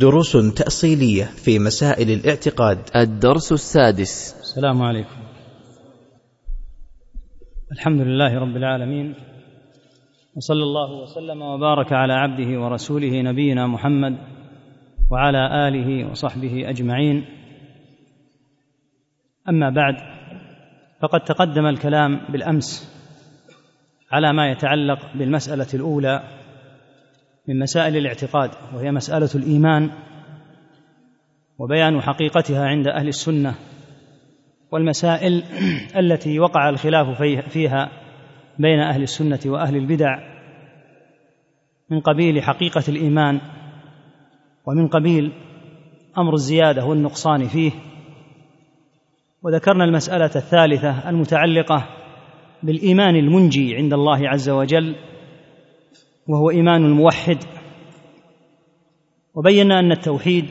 دروس تأصيلية في مسائل الاعتقاد. الدرس السادس. السلام عليكم. الحمد لله رب العالمين. وصلى الله وسلم وبارك على عبده ورسوله نبينا محمد وعلى آله وصحبه أجمعين. أما بعد فقد تقدم الكلام بالأمس على ما يتعلق بالمسألة الأولى من مسائل الاعتقاد وهي مسألة الإيمان وبيان حقيقتها عند أهل السنة والمسائل التي وقع الخلاف فيها بين أهل السنة وأهل البدع من قبيل حقيقة الإيمان ومن قبيل أمر الزيادة والنقصان فيه. وذكرنا المسألة الثالثة المتعلقة بالإيمان المنجي عند الله عز وجل وهو إيمان الموحد. وبينا أن التوحيد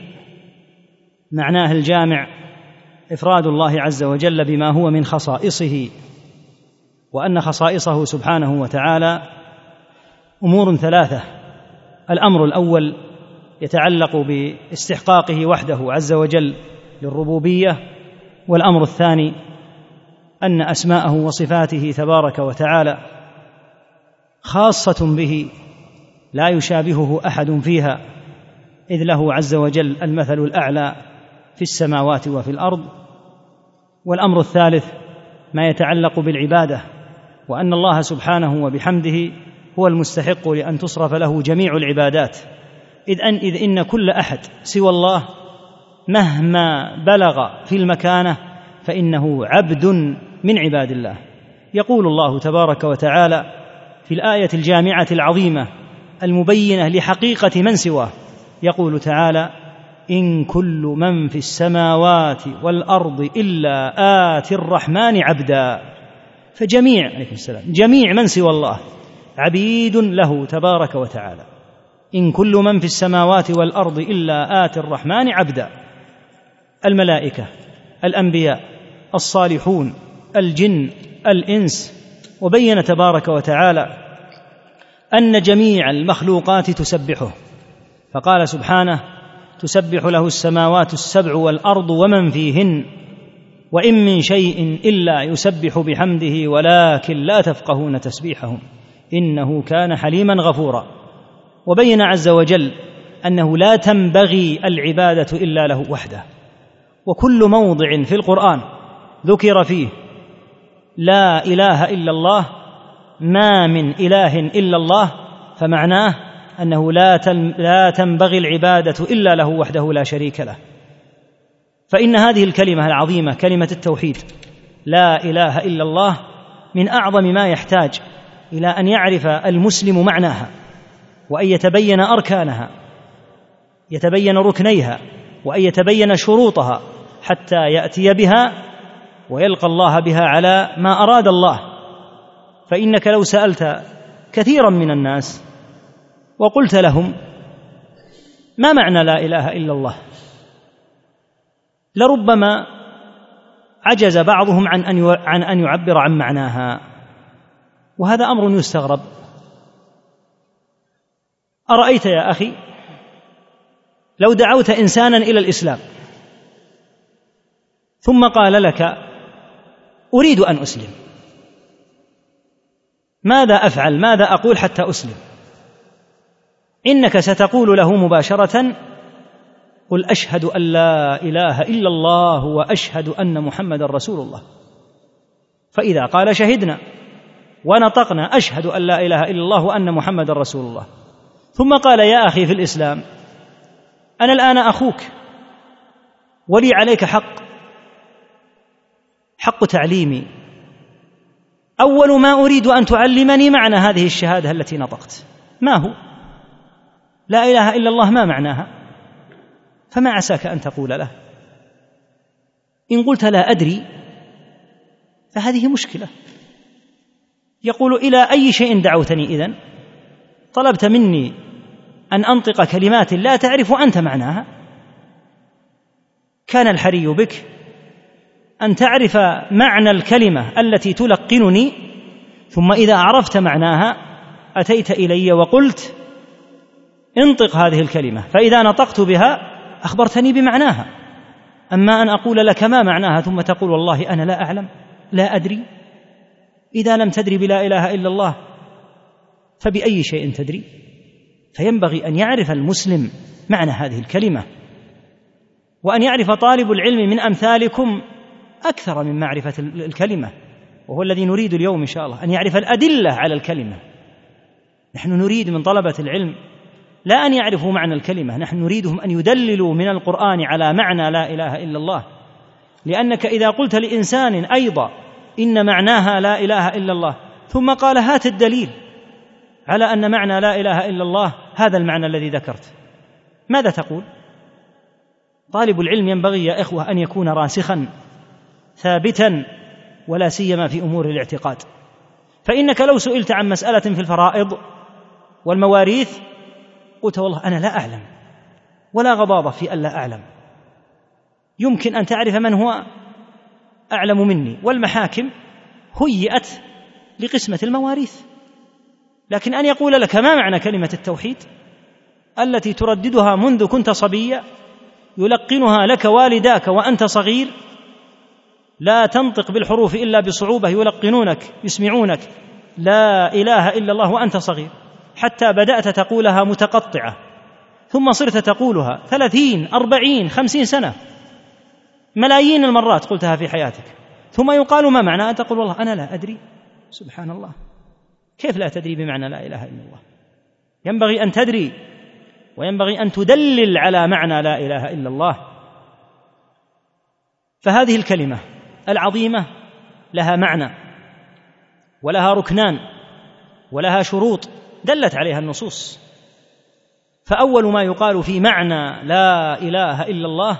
معناه الجامع إفراد الله عز وجل بما هو من خصائصه وأن خصائصه سبحانه وتعالى أمور ثلاثة. الأمر الأول يتعلق باستحقاقه وحده عز وجل للربوبية والأمر الثاني أن أسماءه وصفاته تبارك وتعالى خاصة به لا يشابهه أحد فيها إذ له عز وجل المثل الأعلى في السماوات وفي الأرض. والأمر الثالث ما يتعلق بالعبادة وأن الله سبحانه وبحمده هو المستحق لأن تصرف له جميع العبادات. إذ ان إذ إن كل أحد سوى الله مهما بلغ في المكانة فإنه عبد من عباد الله. يقول الله تبارك وتعالى في الآية الجامعة العظيمة المبينة لحقيقة من سواه. يقول تعالى إن كل من في السماوات والأرض إلا آتي الرحمن عبدا. فجميع عليكم السلام جميع من سوى الله عبيد له تبارك وتعالى. إن كل من في السماوات والأرض إلا آتي الرحمن عبدا. الملائكة الأنبياء الصالحون الجن الإنس وبين تبارك وتعالى أن جميع المخلوقات تسبحه. فقال سبحانه تسبح له السماوات السبع والأرض ومن فيهن وإن من شيء إلا يسبح بحمده ولكن لا تفقهون تسبيحهم إنه كان حليما غفورا. وبين عز وجل أنه لا تنبغي العبادة إلا له وحده. وكل موضع في القرآن ذكر فيه لا إله إلا الله ما من إله إلا الله فمعناه أنه لا لا تنبغي العبادة إلا له وحده لا شريك له. فإن هذه الكلمة العظيمة كلمة التوحيد لا إله إلا الله من أعظم ما يحتاج إلى أن يعرف المسلم معناها وأن يتبين أركانها يتبين ركنيها وأن يتبين شروطها حتى يأتي بها ويلقى الله بها على ما أراد الله. فإنك لو سألت كثيرا من الناس وقلت لهم ما معنى لا إله إلا الله لربما عجز بعضهم عن أن عن أن يعبر عن معناها وهذا أمر يستغرب. أرأيت يا أخي لو دعوت إنسانا إلى الإسلام ثم قال لك أريد أن أسلم؟ ماذا أفعل؟ ماذا أقول حتى أسلم؟ إنك ستقول له مباشرة قل أشهد أن لا إله إلا الله وأشهد أن محمدا رسول الله. فإذا قال شهدنا ونطقنا أشهد أن لا إله إلا الله وأن محمدا رسول الله. ثم قال يا أخي في الإسلام أنا الآن أخوك ولي عليك حق حق تعليمي. أول ما أريد أن تعلمني معنى هذه الشهادة التي نطقت. ما هو؟ لا إله إلا الله ما معناها؟ فما عساك أن تقول له؟ إن قلت لا أدري فهذه مشكلة. يقول إلى أي شيء دعوتني إذن؟ طلبت مني أن أنطق كلمات لا تعرف أنت معناها؟ كان الحري بك أن تعرف معنى الكلمة التي تلقنني ثم إذا عرفت معناها أتيت إلي وقلت انطق هذه الكلمة فإذا نطقت بها أخبرتني بمعناها. أما أن أقول لك ما معناها ثم تقول والله أنا لا أعلم لا أدري. إذا لم تدري بلا إله إلا الله فبأي شيء تدري؟ فينبغي أن يعرف المسلم معنى هذه الكلمة. وأن يعرف طالب العلم من أمثالكم أكثر من معرفة الكلمة وهو الذي نريد اليوم إن شاء الله أن يعرف الأدلة على الكلمة. نحن نريد من طلبة العلم لا أن يعرفوا معنى الكلمة نحن نريدهم أن يدللوا من القرآن على معنى لا إله إلا الله. لأنك إذا قلت لإنسان أيضا إن معناها لا إله إلا الله ثم قال هات الدليل على أن معنى لا إله إلا الله هذا المعنى الذي ذكرت. ماذا تقول؟ طالب العلم ينبغي يا إخوة أن يكون راسخا. ثابتا ولا سيما في أمور الاعتقاد. فإنك لو سئلت عن مسألة في الفرائض والمواريث قلت والله أنا لا أعلم ولا غضاضه في الا أعلم. يمكن أن تعرف من هو أعلم مني. والمحاكم هيئت لقسمة المواريث. لكن أن يقول لك ما معنى كلمة التوحيد؟ التي ترددها منذ كنت صبيا يلقنها لك والداك وأنت صغير لا تنطق بالحروف إلا بصعوبة يلقنونك يسمعونك. لا إله إلا الله وأنت صغير. حتى بدأت تقولها متقطعة. ثم صرت تقولها ثلاثين أربعين خمسين سنة. ملايين المرات قلتها في حياتك. ثم يقال ما معنى؟ أن تقول والله أنا لا أدري. سبحان الله. كيف لا تدري بمعنى لا إله إلا الله؟ ينبغي أن تدري وينبغي أن تدلل على معنى لا إله إلا الله. فهذه الكلمة العظيمة لها معنى ولها ركنان ولها شروط دلت عليها النصوص. فأول ما يقال في معنى لا إله إلا الله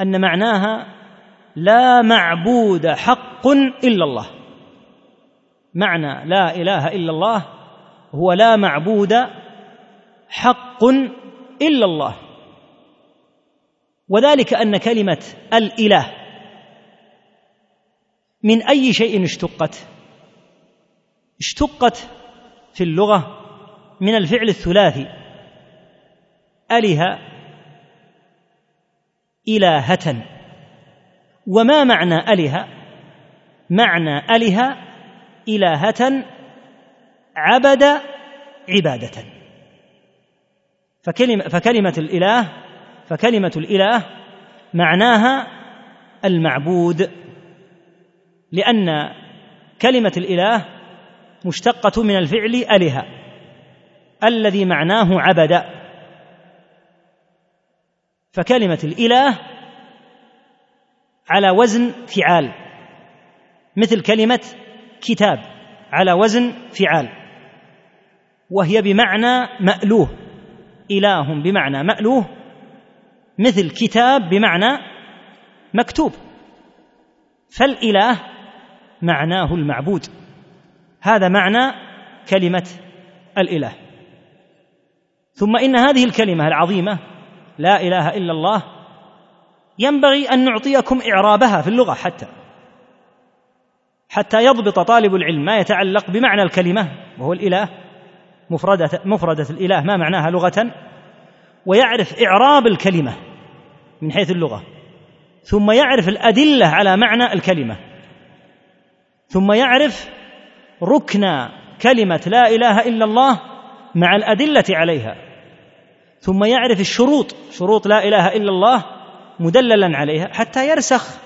أن معناها لا معبود حق إلا الله. معنى لا إله إلا الله هو لا معبود حق إلا الله. وذلك أن كلمة الإله من أي شيء اشتقت؟ اشتقت في اللغة من الفعل الثلاثي اله إلهة. وما معنى اله معنى اله إلهة عبد عبادة. فكلمة, فكلمة الإله فكلمة الإله معناها المعبود. لأن كلمة الإله مشتقة من الفعل أله الذي معناه عبد. فكلمة الإله على وزن فعال مثل كلمة كتاب على وزن فعال وهي بمعنى مألوه إله بمعنى مألوه مثل كتاب بمعنى مكتوب. فالإله معناه المعبود. هذا معنى كلمة الإله. ثم إن هذه الكلمة العظيمة لا إله إلا الله ينبغي أن نعطيكم إعرابها في اللغة حتى. حتى يضبط طالب العلم ما يتعلق بمعنى الكلمة وهو الإله مفردة مفردة الإله ما معناها لغة ويعرف إعراب الكلمة من حيث اللغة. ثم يعرف الأدلة على معنى الكلمة. ثم يعرف ركن كلمة لا إله إلا الله مع الأدلة عليها. ثم يعرف الشروط شروط لا إله إلا الله مدللا عليها حتى يرسخ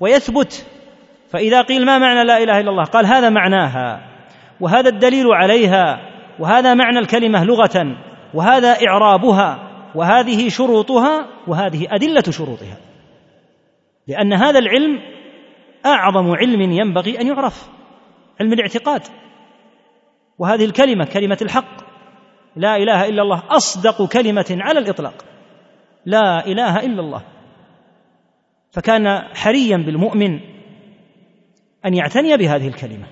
ويثبت. فإذا قيل ما معنى لا إله إلا الله؟ قال هذا معناها وهذا الدليل عليها وهذا معنى الكلمة لغة وهذا إعرابها وهذه شروطها وهذه أدلة شروطها. لأن هذا العلم أعظم علم ينبغي أن يعرف علم الاعتقاد. وهذه الكلمة كلمة الحق. لا إله إلا الله أصدق كلمة على الإطلاق. لا إله إلا الله. فكان حريا بالمؤمن أن يعتني بهذه الكلمة.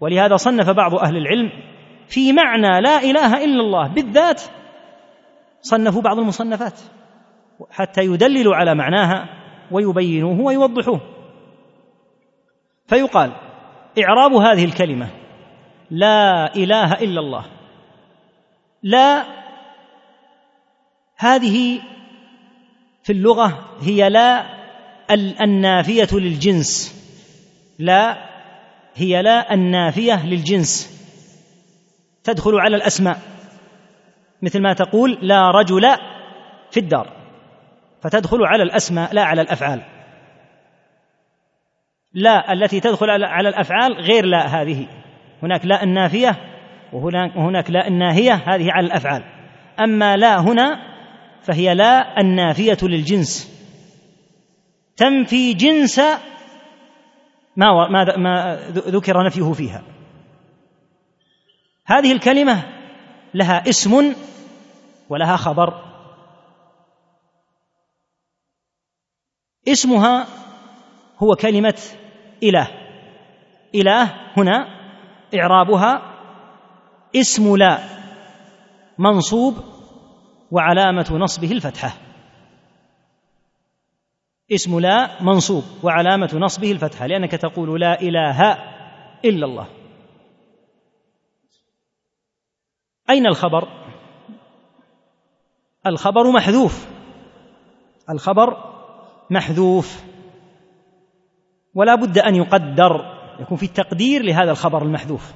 ولهذا صنف بعض أهل العلم في معنى لا إله إلا الله بالذات صنفوا بعض المصنفات حتى يدللوا على معناها ويبينوه ويوضحوه. فيقال إعراب هذه الكلمة لا إله إلا الله. لا هذه في اللغة هي لا النافية للجنس. لا هي لا النافية للجنس. تدخل على الأسماء. مثل ما تقول لا رجل في الدار. فتدخل على الأسماء لا على الأفعال. لا التي تدخل على الأفعال غير لا هذه. هناك لا النافية وهناك, وهناك لا الناهية هذه على الأفعال. أما لا هنا فهي لا النافية للجنس. تنفي جنس ما ما ما ذكر نفيه فيها. هذه الكلمة لها اسم ولها خبر. اسمها هو كلمة إله. إله هنا إعرابها اسم لا منصوب وعلامة نصبه الفتحة. اسم لا منصوب وعلامة نصبه الفتحة لأنك تقول لا إله إلا الله. أين الخبر؟ الخبر محذوف. الخبر محذوف. ولا بد أن يقدر يكون في تقدير لهذا الخبر المحذوف.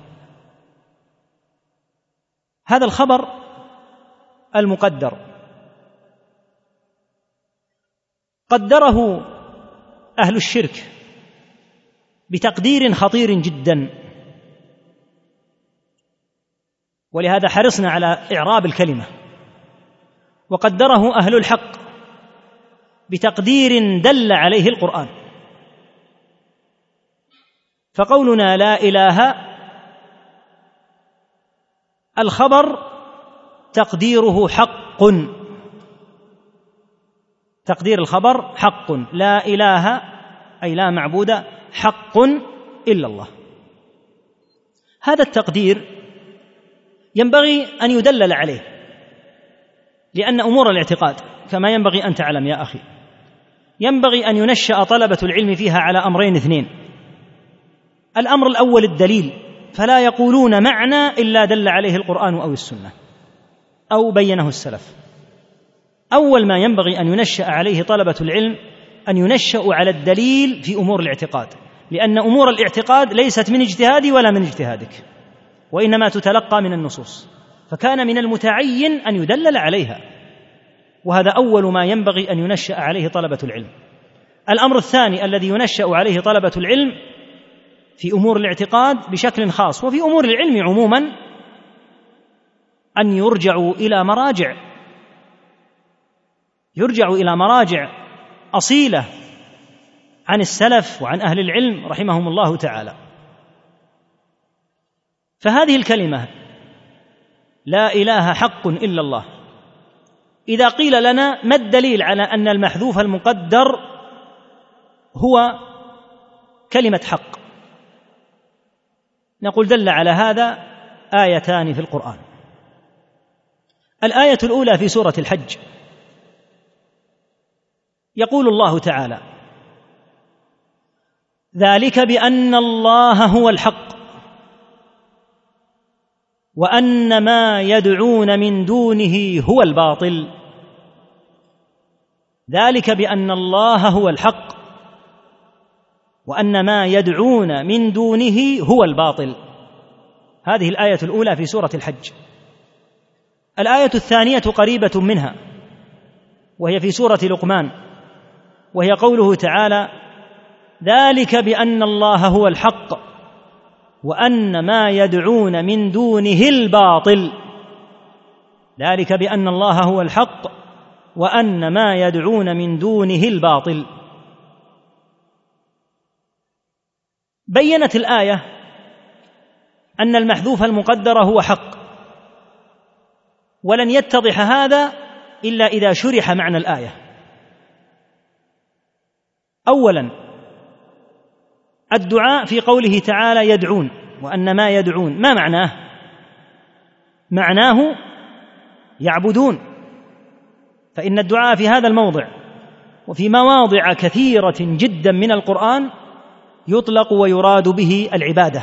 هذا الخبر المقدر. قدره أهل الشرك بتقدير خطير جدا. ولهذا حرصنا على إعراب الكلمة. وقدره أهل الحق بتقدير دل عليه القرآن. فقولنا لا إله الخبر تقديره حق. تقدير الخبر حق. لا إله أي لا معبود حق إلا الله. هذا التقدير ينبغي أن يدلل عليه لأن أمور الاعتقاد كما ينبغي أن تعلم يا أخي. ينبغي أن ينشأ طلبة العلم فيها على أمرين اثنين. الأمر الأول الدليل فلا يقولون معنى إلا دل عليه القرآن أو السنة أو بينه السلف. أول ما ينبغي أن ينشأ عليه طلبة العلم أن ينشأوا على الدليل في أمور الاعتقاد لأن أمور الاعتقاد ليست من اجتهادي ولا من اجتهادك وإنما تتلقى من النصوص فكان من المتعين أن يدلل عليها. وهذا أول ما ينبغي أن ينشأ عليه طلبة العلم. الأمر الثاني الذي ينشأ عليه طلبة العلم في أمور الاعتقاد بشكل خاص وفي أمور العلم عموما أن يرجعوا إلى مراجع. يرجع إلى مراجع أصيلة عن السلف وعن أهل العلم رحمهم الله تعالى. فهذه الكلمة لا إله حق إلا الله. إذا قيل لنا ما الدليل على أن المحذوف المقدر هو كلمة حق؟ نقول دل على هذا آيتان في القرآن. الآية الأولى في سورة الحج. يقول الله تعالى ذلك بأن الله هو الحق وأن ما يدعون من دونه هو الباطل. ذلك بأن الله هو الحق وأن ما يدعون من دونه هو الباطل. هذه الآية الأولى في سورة الحج. الآية الثانية قريبة منها وهي في سورة لقمان وهي قوله تعالى ذلك بأن الله هو الحق وأن ما يدعون من دونه الباطل. ذلك بأن الله هو الحق وأن ما يدعون من دونه الباطل. بينت الآية أن المحذوف المقدر هو حق ولن يتضح هذا إلا إذا شرح معنى الآية. اولا الدعاء في قوله تعالى يدعون وأن ما يدعون ما معناه؟ معناه يعبدون. فإن الدعاء في هذا الموضع وفي مواضع كثيرة جدا من القرآن يطلق ويراد به العبادة.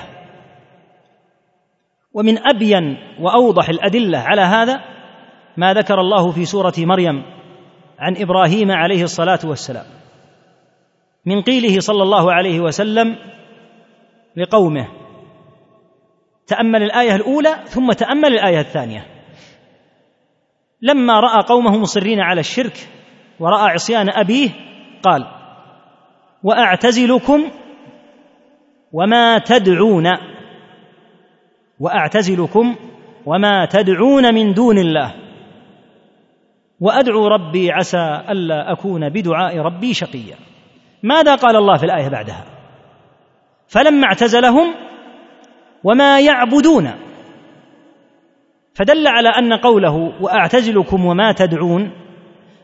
ومن أبين وأوضح الأدلة على هذا ما ذكر الله في سورة مريم عن إبراهيم عليه الصلاة والسلام. من قيله صلى الله عليه وسلم لقومه تأمل الآية الأولى ثم تأمل الآية الثانية. لما رأى قومه مصرين على الشرك ورأى عصيان أبيه قال وأعتزلكم وما تدعون وأعتزلكم وما تدعون من دون الله وأدعو ربي عسى ألا أكون بدعاء ربي شقيا. ماذا قال الله في الآية بعدها؟ فلما اعتزلهم وما يعبدون فدل على أن قوله وأعتزلكم وما تدعون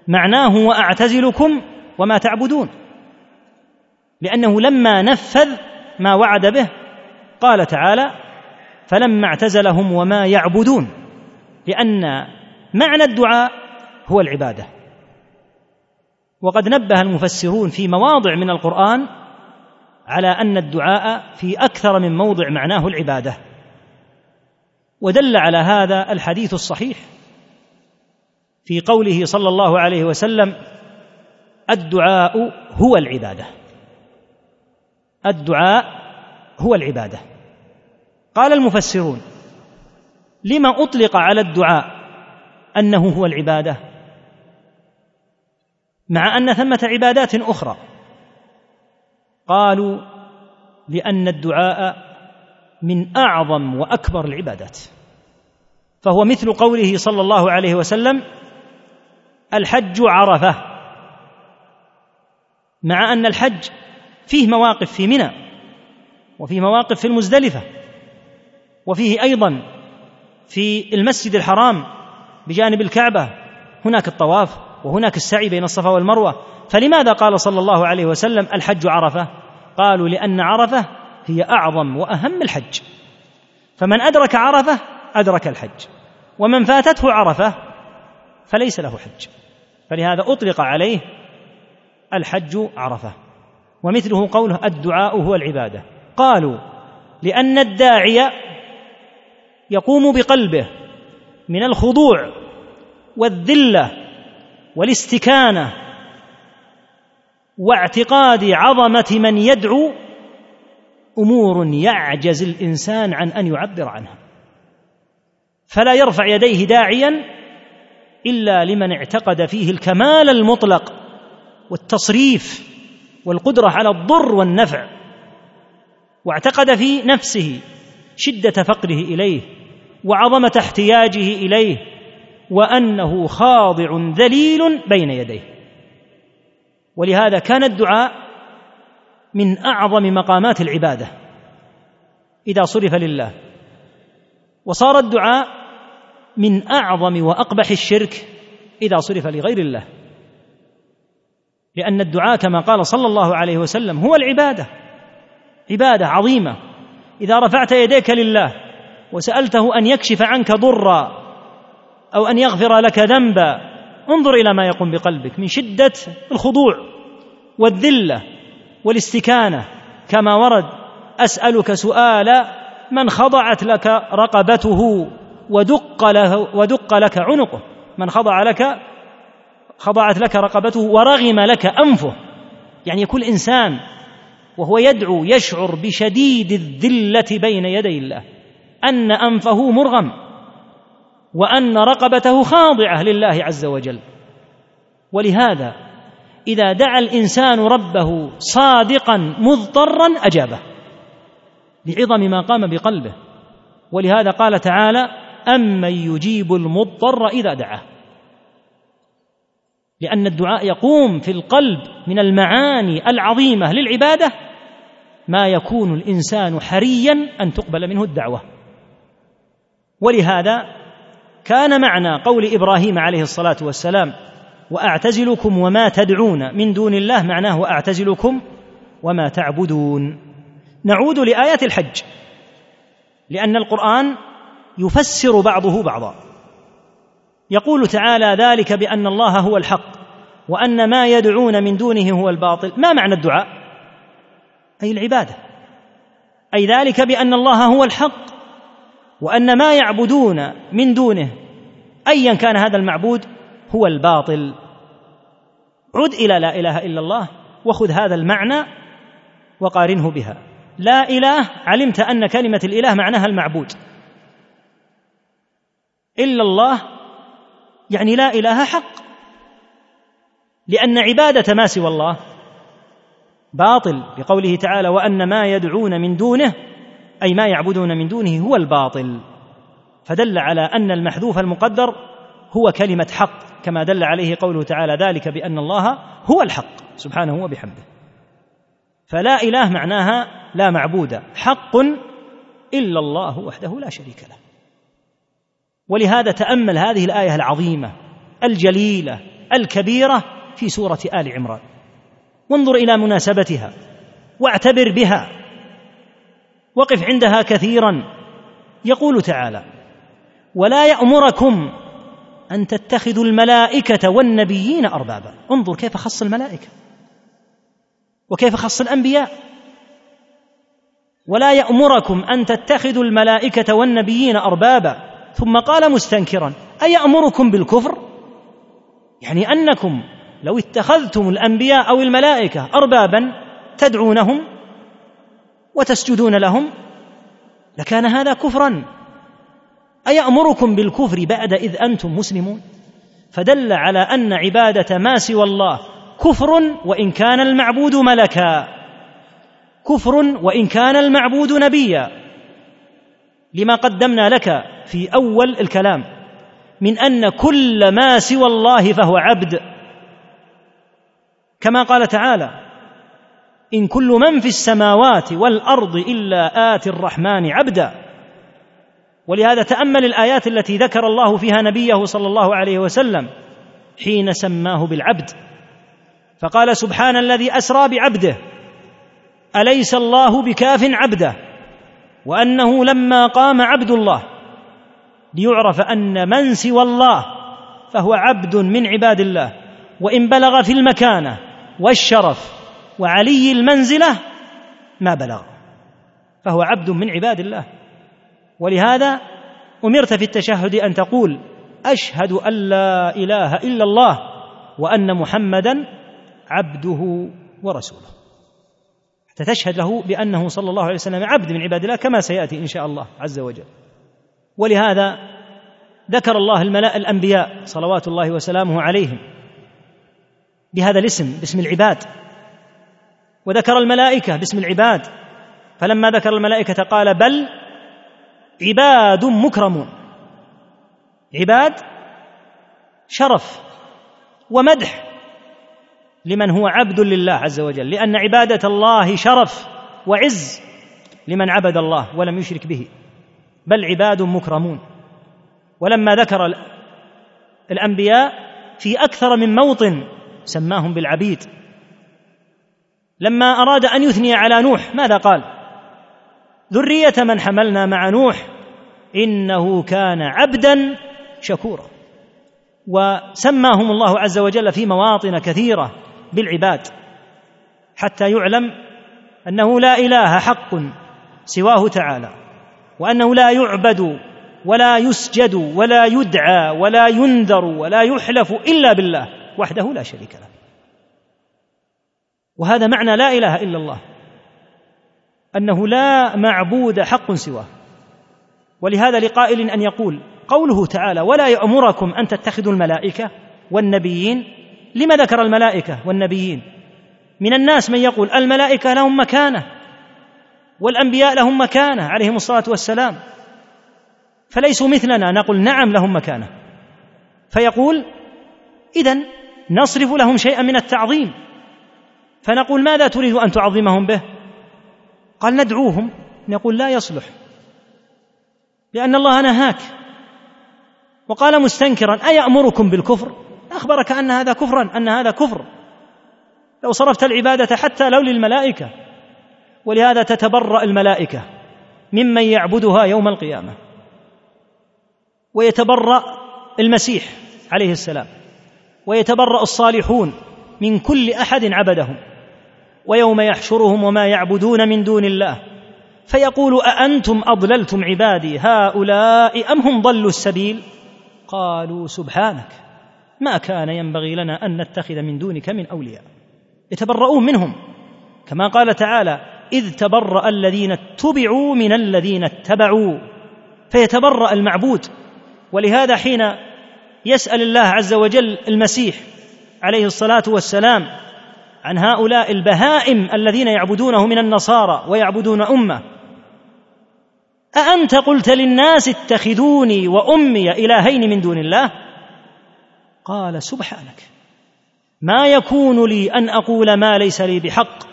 معناه وأعتزلكم وما تعبدون لأنه لما نفذ ما وعد به. قال تعالى فلما اعتزلهم وما يعبدون. لأن معنى الدعاء هو العبادة. وقد نبه المفسرون في مواضع من القرآن على أن الدعاء في أكثر من موضع معناه العبادة. ودل على هذا الحديث الصحيح في قوله صلى الله عليه وسلم الدعاء هو العبادة. الدعاء هو العبادة. قال المفسرون لما أطلق على الدعاء أنه هو العبادة؟ مع أن ثمة عبادات أخرى. قالوا لأن الدعاء من أعظم وأكبر العبادات. فهو مثل قوله صلى الله عليه وسلم الحج عرفة. مع أن الحج فيه مواقف في منى وفيه مواقف في المزدلفة وفيه أيضا في المسجد الحرام بجانب الكعبة هناك الطواف وهناك السعي بين الصفا والمروة. فلماذا قال صلى الله عليه وسلم الحج عرفة؟ قالوا لأن عرفة هي أعظم وأهم الحج. فمن أدرك عرفة أدرك الحج ومن فاتته عرفة فليس له حج. فلهذا أطلق عليه الحج عرفة. ومثله قوله الدعاء هو العبادة. قالوا لأن الداعي يقوم بقلبه من الخضوع والذلة والاستكانة واعتقاد عظمة من يدعو أمور يعجز الإنسان عن أن يعبر عنها. فلا يرفع يديه داعيا إلا لمن اعتقد فيه الكمال المطلق والتصريف والقدرة على الضر والنفع واعتقد في نفسه شدة فقره إليه وعظمة احتياجه إليه وأنه خاضع ذليل بين يديه. ولهذا كان الدعاء من أعظم مقامات العبادة إذا صرف لله. وصار الدعاء من أعظم وأقبح الشرك إذا صرف لغير الله. لأن الدعاء كما قال صلى الله عليه وسلم هو العبادة عبادة عظيمة. إذا رفعت يديك لله وسألته أن يكشف عنك ضرا أو أن يغفر لك ذنبا انظر إلى ما يقوم بقلبك من شدة الخضوع والذلة والاستكانة. كما ورد أسألك سؤال من خضعت لك رقبته ودق له ودق لك عنقه. من خضع لك خضعت لك رقبته ورغم لك أنفه. يعني كل إنسان وهو يدعو يشعر بشديد الذلة بين يدي الله. أن أنفه مرغم وأن رقبته خاضعة لله عز وجل. ولهذا إذا دعا الإنسان ربه صادقا مضطرا أجابه لعظم ما قام بقلبه. ولهذا قال تعالى امن يجيب المضطر إذا دعاه. لأن الدعاء يقوم في القلب من المعاني العظيمة للعبادة ما يكون الإنسان حريا أن تقبل منه الدعوة. ولهذا كان معنى قول إبراهيم عليه الصلاة والسلام وأعتزلكم وما تدعون من دون الله معناه وأعتزلكم وما تعبدون نعود لآيات الحج لأن القرآن يفسر بعضه بعضا. يقول تعالى ذلك بأن الله هو الحق وأن ما يدعون من دونه هو الباطل. ما معنى الدعاء؟ أي العبادة. أي ذلك بأن الله هو الحق وأن ما يعبدون من دونه ايا كان هذا المعبود هو الباطل. عد إلى لا إله إلا الله وخذ هذا المعنى وقارنه بها. لا إله علمت أن كلمة الإله معناها المعبود. إلا الله يعني لا إله حق. لأن عبادة ما سوى الله باطل بقوله تعالى وأن ما يدعون من دونه أي ما يعبدون من دونه هو الباطل. فدل على أن المحذوف المقدر هو كلمة حق كما دل عليه قوله تعالى ذلك بأن الله هو الحق سبحانه وبحمده. فلا إله معناها لا معبود حق إلا الله وحده لا شريك له. ولهذا تأمل هذه الآية العظيمة الجليلة الكبيرة في سورة آل عمران. وانظر إلى مناسبتها واعتبر بها. وقف عندها كثيرا. يقول تعالى ولا يأمركم أن تتخذوا الملائكة والنبيين اربابا. انظر كيف خص الملائكة. وكيف خص الأنبياء. ولا يأمركم أن تتخذوا الملائكة والنبيين اربابا. ثم قال مستنكرا أيأمركم بالكفر؟ يعني أنكم لو اتخذتم الأنبياء أو الملائكة اربابا تدعونهم وتسجدون لهم لكان هذا كفرا. أيأمركم بالكفر بعد إذ أنتم مسلمون؟ فدل على أن عبادة ما سوى الله كفر وإن كان المعبود ملكا. كفر وإن كان المعبود نبيا. لما قدمنا لك في أول الكلام من أن كل ما سوى الله فهو عبد كما قال تعالى إن كل من في السماوات والأرض إلا آتي الرحمن عبدا. ولهذا تأمل الآيات التي ذكر الله فيها نبيه صلى الله عليه وسلم حين سماه بالعبد. فقال سبحان الذي أسرى بعبده أليس الله بكاف عبده؟ وأنه لما قام عبد الله. ليعرف أن من سوى الله فهو عبد من عباد الله. وإن بلغ في المكانة والشرف وعلي المنزلة ما بلغ فهو عبد من عباد الله. ولهذا أمرت في التشهد أن تقول أشهد أن لا إله إلا الله وأن محمدا عبده ورسوله. حتى تشهد له بأنه صلى الله عليه وسلم عبد من عباد الله كما سيأتي إن شاء الله عز وجل. ولهذا ذكر الله الملأ الأنبياء صلوات الله وسلامه عليهم بهذا الاسم باسم العباد. وذكر الملائكة باسم العباد. فلما ذكر الملائكة قال بل عباد مكرمون. عباد شرف ومدح لمن هو عبد لله عز وجل لأن عبادة الله شرف وعز لمن عبد الله ولم يشرك به. بل عباد مكرمون. ولما ذكر الأنبياء في أكثر من موطن سماهم بالعبيد. لما أراد أن يثني على نوح ماذا قال؟ ذرية من حملنا مع نوح إنه كان عبدا شكورا. وسماهم الله عز وجل في مواطن كثيرة بالعباد حتى يعلم أنه لا إله حق سواه تعالى وأنه لا يعبد ولا يسجد ولا يدعى ولا ينذر ولا يحلف إلا بالله. وحده لا شريك له. وهذا معنى لا إله إلا الله. أنه لا معبود حق سواه. ولهذا لقائل أن يقول قوله تعالى ولا يأمركم أن تتخذوا الملائكة والنبيين لما ذكر الملائكة والنبيين؟ من الناس من يقول الملائكة لهم مكانة والأنبياء لهم مكانة عليهم الصلاة والسلام. فليسوا مثلنا نقول نعم لهم مكانة. فيقول اذا نصرف لهم شيئا من التعظيم. فنقول ماذا تريد أن تعظمهم به؟ قال ندعوهم. نقول لا يصلح. لأن الله نهاك. وقال مستنكرا أيأمركم بالكفر؟ أخبرك أن هذا كفرا أن هذا كفر. لو صرفت العبادة حتى لو للملائكة. ولهذا تتبرأ الملائكة ممن يعبدها يوم القيامة. ويتبرأ المسيح عليه السلام. ويتبرأ الصالحون من كل أحد عبدهم ويوم يحشرهم وما يعبدون من دون الله فيقول أأنتم أضللتم عبادي هؤلاء أم هم ضلوا السبيل؟ قالوا سبحانك ما كان ينبغي لنا أن نتخذ من دونك من أولياء. يتبرؤون منهم كما قال تعالى إذ تبرأ الذين اتبعوا من الذين اتبعوا فيتبرأ المعبود. ولهذا حين يسأل الله عز وجل المسيح عليه الصلاة والسلام عن هؤلاء البهائم الذين يعبدونه من النصارى ويعبدون أمة. أأنت قلت للناس اتخذوني وأمي إلهين من دون الله؟ قال سبحانك. ما يكون لي أن أقول ما ليس لي بحق.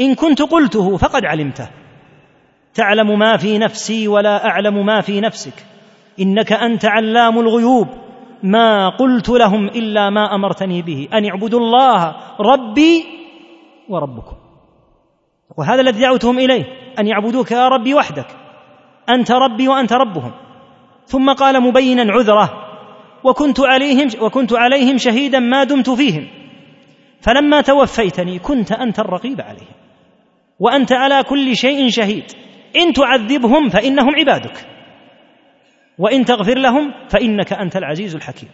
إن كنت قلته فقد علمته. تعلم ما في نفسي ولا أعلم ما في نفسك. إنك أنت علام الغيوب. ما قلت لهم إلا ما أمرتني به. أن اعبدوا الله ربي وربكم. وهذا الذي دعوتهم إليه أن يعبدوك يا ربي وحدك. أنت ربي وأنت ربهم. ثم قال مبينا عذره وكنت عليهم وكنت عليهم شهيدا ما دمت فيهم. فلما توفيتني كنت أنت الرقيب عليهم. وأنت على كل شيء شهيد. إن تعذبهم فإنهم عبادك. وإن تغفر لهم فإنك أنت العزيز الحكيم.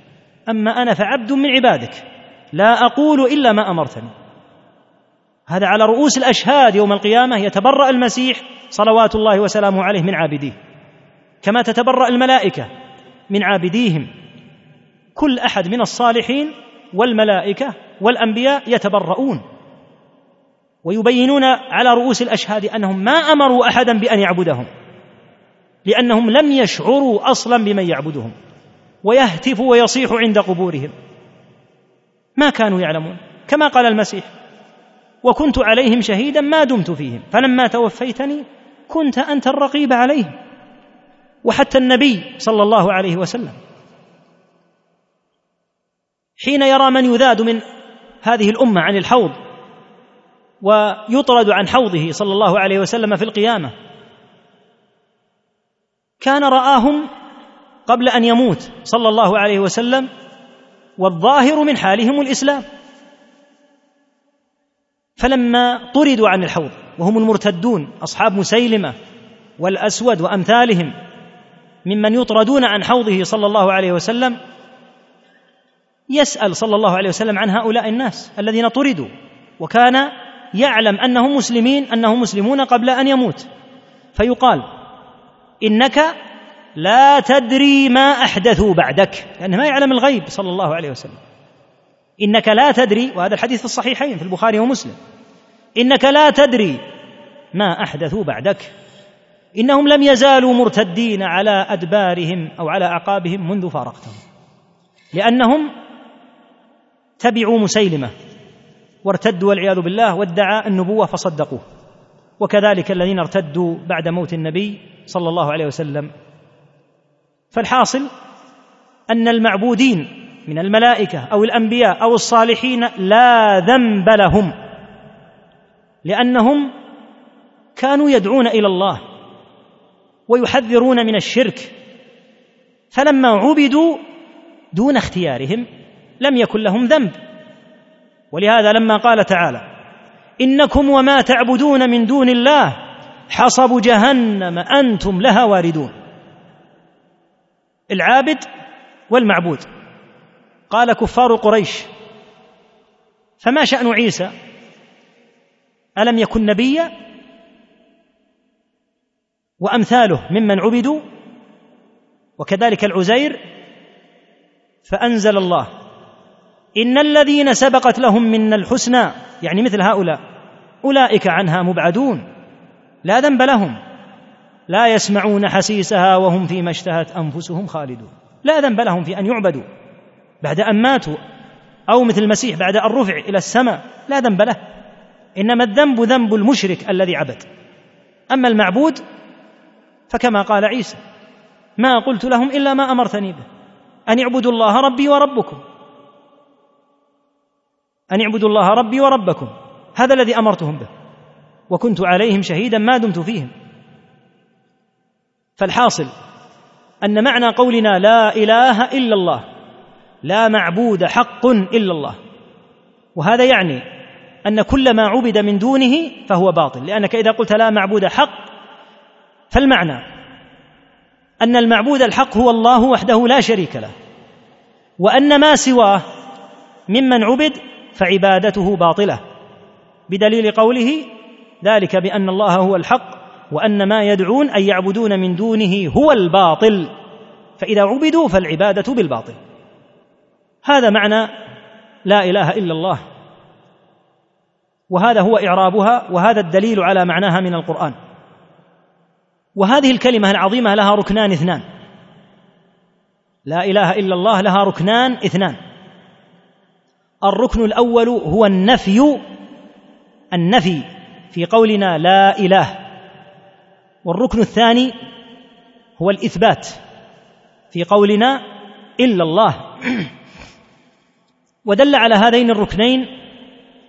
أما أنا فعبد من عبادك لا أقول إلا ما أمرتني. هذا على رؤوس الأشهاد يوم القيامة يتبرأ المسيح صلوات الله وسلامه عليه من عابديه. كما تتبرأ الملائكة من عابديهم. كل أحد من الصالحين والملائكة والأنبياء يتبرؤون. ويبينون على رؤوس الأشهاد أنهم ما أمروا أحدا بأن يعبدهم. لأنهم لم يشعروا أصلا بمن يعبدهم ويهتفوا ويصيحوا عند قبورهم. ما كانوا يعلمون كما قال المسيح وكنت عليهم شهيدا ما دمت فيهم فلما توفيتني كنت أنت الرقيب عليهم. وحتى النبي صلى الله عليه وسلم حين يرى من يذاد من هذه الأمة عن الحوض ويطرد عن حوضه صلى الله عليه وسلم في القيامة كان رآهم قبل أن يموت صلى الله عليه وسلم والظاهر من حالهم الإسلام. فلما طردوا عن الحوض وهم المرتدون أصحاب مسيلمة والأسود وأمثالهم ممن يطردون عن حوضه صلى الله عليه وسلم يسأل صلى الله عليه وسلم عن هؤلاء الناس الذين طردوا وكان يعلم أنهم مسلمين أنهم مسلمون قبل أن يموت. فيقال إنك لا تدري ما أحدثوا بعدك لأنه ما يعلم الغيب صلى الله عليه وسلم. إنك لا تدري وهذا الحديث في الصحيحين في البخاري ومسلم. إنك لا تدري ما أحدثوا بعدك. إنهم لم يزالوا مرتدين على أدبارهم أو على أعقابهم منذ فارقتهم. لأنهم تبعوا مسيلمة وارتدوا والعياذ بالله وادعى النبوة فصدقوه. وكذلك الذين ارتدوا بعد موت النبي صلى الله عليه وسلم. فالحاصل أن المعبودين من الملائكة أو الأنبياء أو الصالحين لا ذنب لهم لأنهم كانوا يدعون إلى الله ويحذرون من الشرك. فلما عبدوا دون اختيارهم لم يكن لهم ذنب. ولهذا لما قال تعالى إنكم وما تعبدون من دون الله حصب جهنم أنتم لها واردون. العابد والمعبود. قال كفار قريش فما شأن عيسى؟ ألم يكن نبيا؟ وأمثاله ممن عبدوا وكذلك العزير فأنزل الله. ان الذين سبقت لهم منا الحسنى يعني مثل هؤلاء أولئك عنها مبعدون لا ذنب لهم لا يسمعون حسيسها وهم فيما اشتهت أنفسهم خالدون لا ذنب لهم في أن يعبدوا بعد أن ماتوا أو مثل المسيح بعد أن رفع إلى السماء لا ذنب له إنما الذنب ذنب المشرك الذي عبد أما المعبود فكما قال عيسى ما قلت لهم إلا ما أمرتني به أن اعبدوا الله ربي وربكم. أن اعبدوا الله ربي وربكم. هذا الذي أمرتهم به. وكنت عليهم شهيدا ما دمت فيهم. فالحاصل أن معنى قولنا لا إله إلا الله لا معبود حق إلا الله. وهذا يعني أن كل ما عبد من دونه فهو باطل. لأنك إذا قلت لا معبود حق فالمعنى أن المعبود الحق هو الله وحده لا شريك له. وأن ما سواه ممن عبد فعبادته باطلة. بدليل قوله ذلك بأن الله هو الحق وأن ما يدعون أن يعبدون من دونه هو الباطل. فإذا عبدوا فالعبادة بالباطل. هذا معنى لا إله إلا الله. وهذا هو إعرابها وهذا الدليل على معناها من القرآن. وهذه الكلمة العظيمة لها ركنان اثنان. لا إله إلا الله لها ركنان اثنان. الركن الأول هو النفي النفي في قولنا لا إله. والركن الثاني هو الإثبات في قولنا إلا الله. ودل على هذين الركنين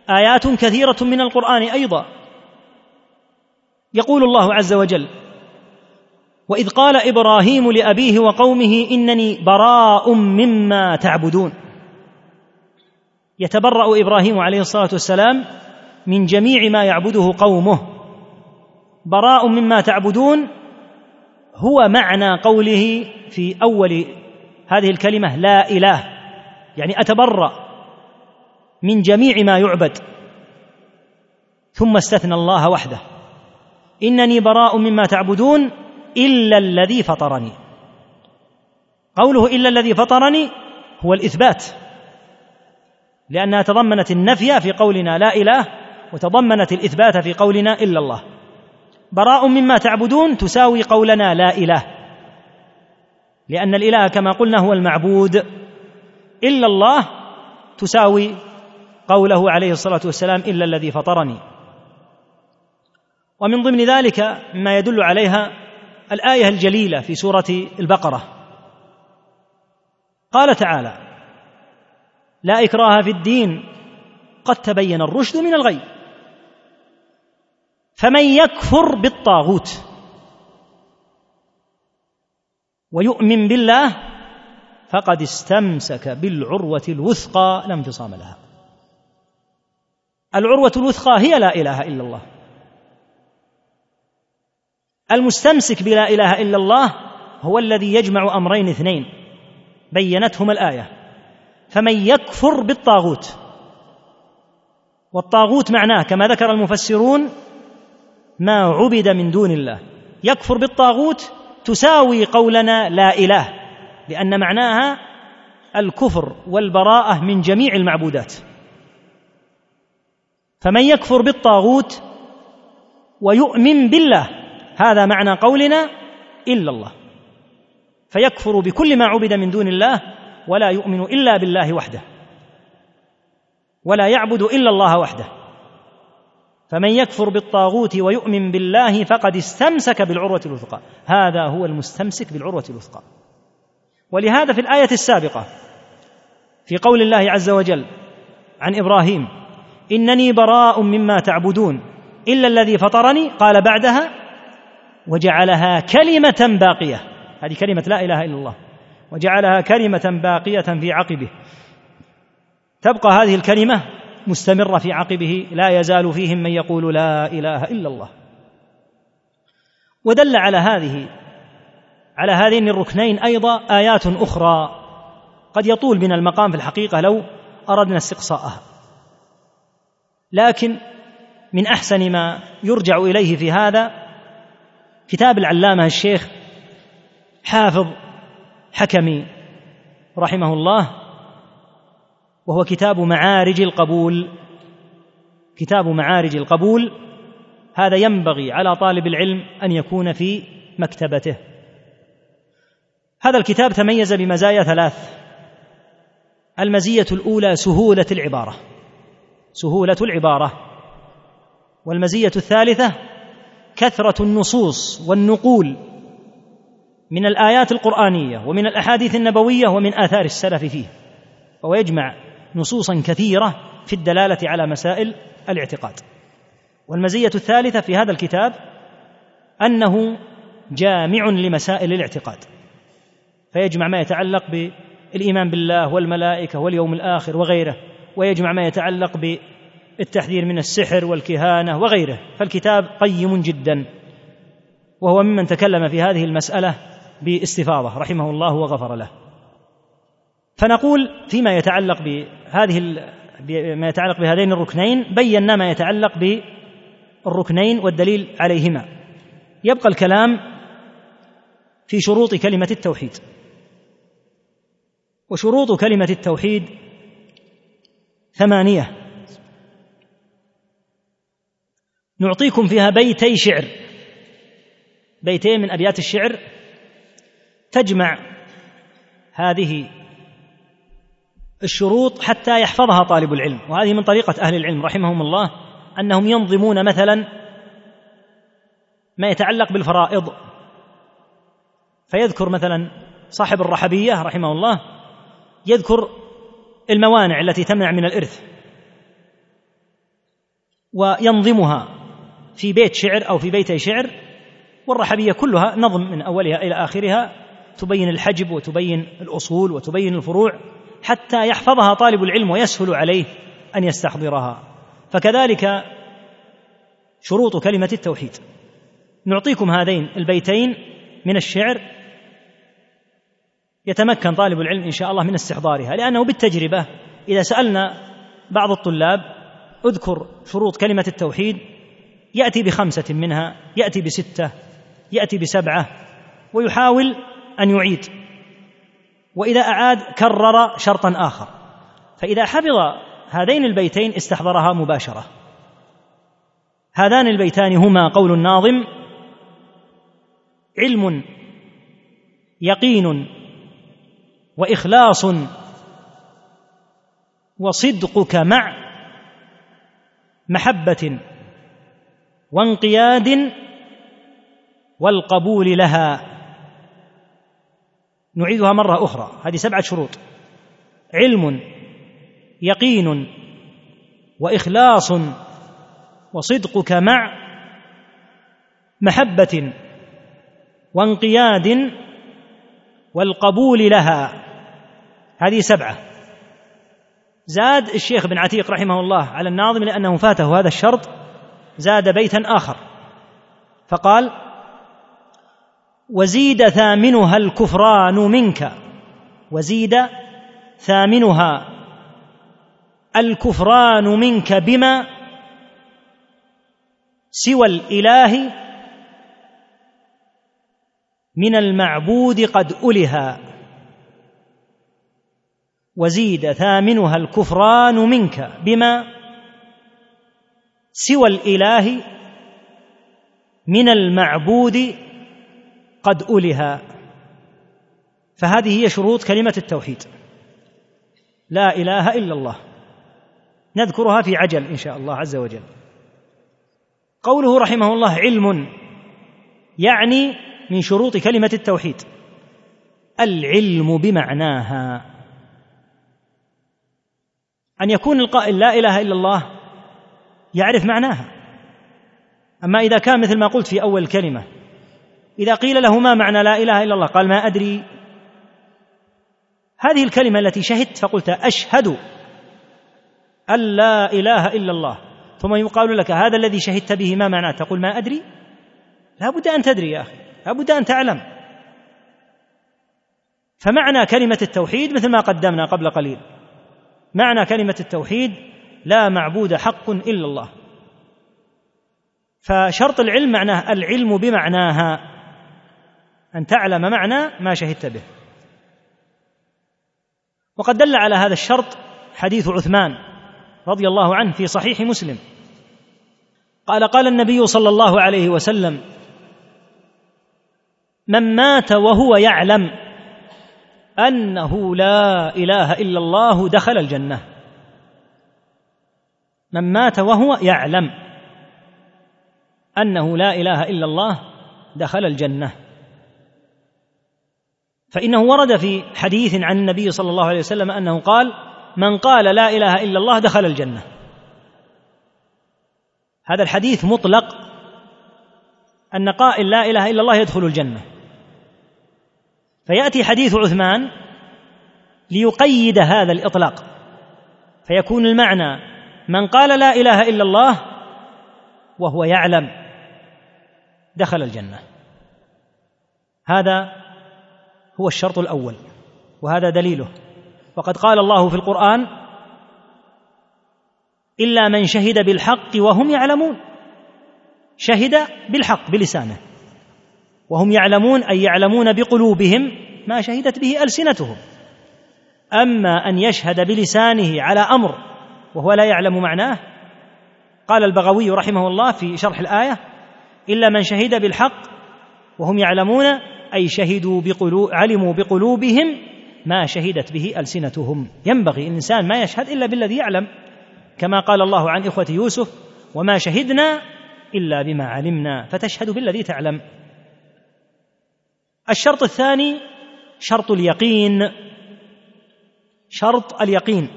آيات كثيرة من القرآن أيضا. يقول الله عز وجل وإذ قال إبراهيم لأبيه وقومه إنني براء مما تعبدون يتبرأ إبراهيم عليه الصلاة والسلام من جميع ما يعبده قومه. براء مما تعبدون هو معنى قوله في أول هذه الكلمة لا إله. يعني أتبرأ من جميع ما يعبد. ثم استثنى الله وحده. إنني براء مما تعبدون إلا الذي فطرني. قوله إلا الذي فطرني هو الإثبات. لأنها تضمنت النفي في قولنا لا إله وتضمنت الإثبات في قولنا إلا الله. براء مما تعبدون تساوي قولنا لا إله. لأن الإله كما قلنا هو المعبود. إلا الله تساوي قوله عليه الصلاة والسلام إلا الذي فطرني. ومن ضمن ذلك ما يدل عليها الآية الجليلة في سورة البقرة. قال تعالى لا إكراه في الدين. قد تبين الرشد من الغي. فمن يكفر بالطاغوت ويؤمن بالله فقد استمسك بالعروة الوثقى. لا انفصام لها. العروة الوثقى هي لا إله إلا الله. المستمسك بلا إله إلا الله هو الذي يجمع أمرين اثنين. بينتهما الآية. فمن يكفر بالطاغوت. والطاغوت معناه كما ذكر المفسرون ما عبد من دون الله. يكفر بالطاغوت تساوي قولنا لا إله لأن معناها الكفر والبراءة من جميع المعبودات. فمن يكفر بالطاغوت ويؤمن بالله هذا معنى قولنا إلا الله. فيكفر بكل ما عبد من دون الله ولا يؤمن إلا بالله وحده. ولا يعبد إلا الله وحده. فمن يكفر بالطاغوت ويؤمن بالله فقد استمسك بالعروة الوثقى. هذا هو المستمسك بالعروة الوثقى. ولهذا في الآية السابقة في قول الله عز وجل عن إبراهيم إنني براء مما تعبدون إلا الذي فطرني. قال بعدها وجعلها كلمة باقية. هذه كلمة لا إله إلا الله. وجعلها كلمة باقية في عقبه. تبقى هذه الكلمة مستمرة في عقبه لا يزال فيهم من يقول لا إله إلا الله. ودل على هذه على هذين الركنين أيضا آيات أخرى قد يطول بنا المقام في الحقيقة لو أردنا استقصاءها. لكن من أحسن ما يرجع إليه في هذا كتاب العلامة الشيخ حافظ حكمي رحمه الله وهو كتاب معارج القبول. كتاب معارج القبول هذا ينبغي على طالب العلم أن يكون في مكتبته. هذا الكتاب تميز بمزايا ثلاث. المزية الأولى سهولة العبارة. سهولة العبارة. والمزية الثالثة كثرة النصوص والنقول. من الآيات القرآنية ومن الأحاديث النبوية ومن آثار السلف فيه وهو يجمع نصوصا كثيرة في الدلالة على مسائل الاعتقاد. والمزية الثالثة في هذا الكتاب أنه جامع لمسائل الاعتقاد فيجمع ما يتعلق بالإيمان بالله والملائكة واليوم الآخر وغيره ويجمع ما يتعلق بالتحذير من السحر والكهانة وغيره فالكتاب قيم جدا وهو ممن تكلم في هذه المسألة باستفاضة رحمه الله وغفر له. فنقول فيما يتعلق بهذه ما يتعلق بهذين الركنين بينا ما يتعلق بالركنين والدليل عليهما. يبقى الكلام في شروط كلمة التوحيد. وشروط كلمة التوحيد ثمانية. نعطيكم فيها بيتي شعر. بيتين من أبيات الشعر. تجمع هذه الشروط حتى يحفظها طالب العلم. وهذه من طريقة أهل العلم رحمهم الله أنهم ينظمون مثلا ما يتعلق بالفرائض. فيذكر مثلا صاحب الرحبية رحمه الله يذكر الموانع التي تمنع من الإرث وينظمها في بيت شعر أو في بيتي شعر والرحبية كلها نظم من أولها إلى آخرها تبين الحجب وتبين الأصول وتبين الفروع حتى يحفظها طالب العلم ويسهل عليه أن يستحضرها. فكذلك شروط كلمة التوحيد. نعطيكم هذين البيتين من الشعر يتمكن طالب العلم إن شاء الله من استحضارها لأنه بالتجربة إذا سألنا بعض الطلاب اذكر شروط كلمة التوحيد يأتي بخمسة منها يأتي بستة يأتي بسبعة ويحاول أن يعيد. وإذا أعاد كرر شرطا آخر. فإذا حفظ هذين البيتين استحضرها مباشرة. هذان البيتان هما قول الناظم علم يقين وإخلاص وصدقك مع محبة وانقياد والقبول لها. نعيدها مرة أخرى. هذه سبعة شروط. علم يقين وإخلاص وصدقك مع محبة وانقياد والقبول لها. هذه سبعة. زاد الشيخ بن عتيق رحمه الله على الناظم لأنه فاته هذا الشرط زاد بيتا آخر. فقال وزيد ثامنها الكفران منك. وزيد ثامنها الكفران منك بما سوى الإله من المعبود قد ألها وزيد ثامنها الكفران منك بما سوى الإله من المعبود قد ألها فهذه هي شروط كلمة التوحيد. لا إله إلا الله. نذكرها في عجل إن شاء الله عز وجل. قوله رحمه الله علم يعني من شروط كلمة التوحيد. العلم بمعناها. أن يكون القائل لا إله إلا الله يعرف معناها. أما إذا كان مثل ما قلت في أول الكلمة إذا قيل له ما معنى لا إله إلا الله قال ما أدري. هذه الكلمة التي شهدت فقلت أشهد أن لا إله إلا الله. ثم يقال لك هذا الذي شهدت به ما معناه؟ تقول ما أدري. لا بد أن تدري يا أخي لابد أن تعلم. فمعنى كلمة التوحيد مثل ما قدمنا قبل قليل. معنى كلمة التوحيد لا معبود حق إلا الله. فشرط العلم معناه العلم بمعناها. أن تعلم معنى ما شهدت به. وقد دل على هذا الشرط حديث عثمان رضي الله عنه في صحيح مسلم. قال قال النبي صلى الله عليه وسلم من مات وهو يعلم أنه لا إله إلا الله دخل الجنة. من مات وهو يعلم أنه لا إله إلا الله دخل الجنة. فإنه ورد في حديث عن النبي صلى الله عليه وسلم أنه قال من قال لا إله إلا الله دخل الجنة. هذا الحديث مطلق أن قائل لا إله إلا الله يدخل الجنة. فيأتي حديث عثمان ليقيد هذا الإطلاق فيكون المعنى من قال لا إله إلا الله وهو يعلم دخل الجنة. هذا هو الشرط الأول وهذا دليله. وقد قال الله في القرآن إلا من شهد بالحق وهم يعلمون. شهد بالحق بلسانه. وهم يعلمون أي يعلمون بقلوبهم ما شهدت به ألسنتهم. أما أن يشهد بلسانه على أمر وهو لا يعلم معناه قال البغوي رحمه الله في شرح الآية إلا من شهد بالحق وهم يعلمون أي شهدوا بقلوب علموا بقلوبهم ما شهدت به ألسنتهم. ينبغي الإنسان ما يشهد إلا بالذي يعلم كما قال الله عن إخوة يوسف وما شهدنا إلا بما علمنا. فتشهد بالذي تعلم. الشرط الثاني شرط اليقين. شرط اليقين.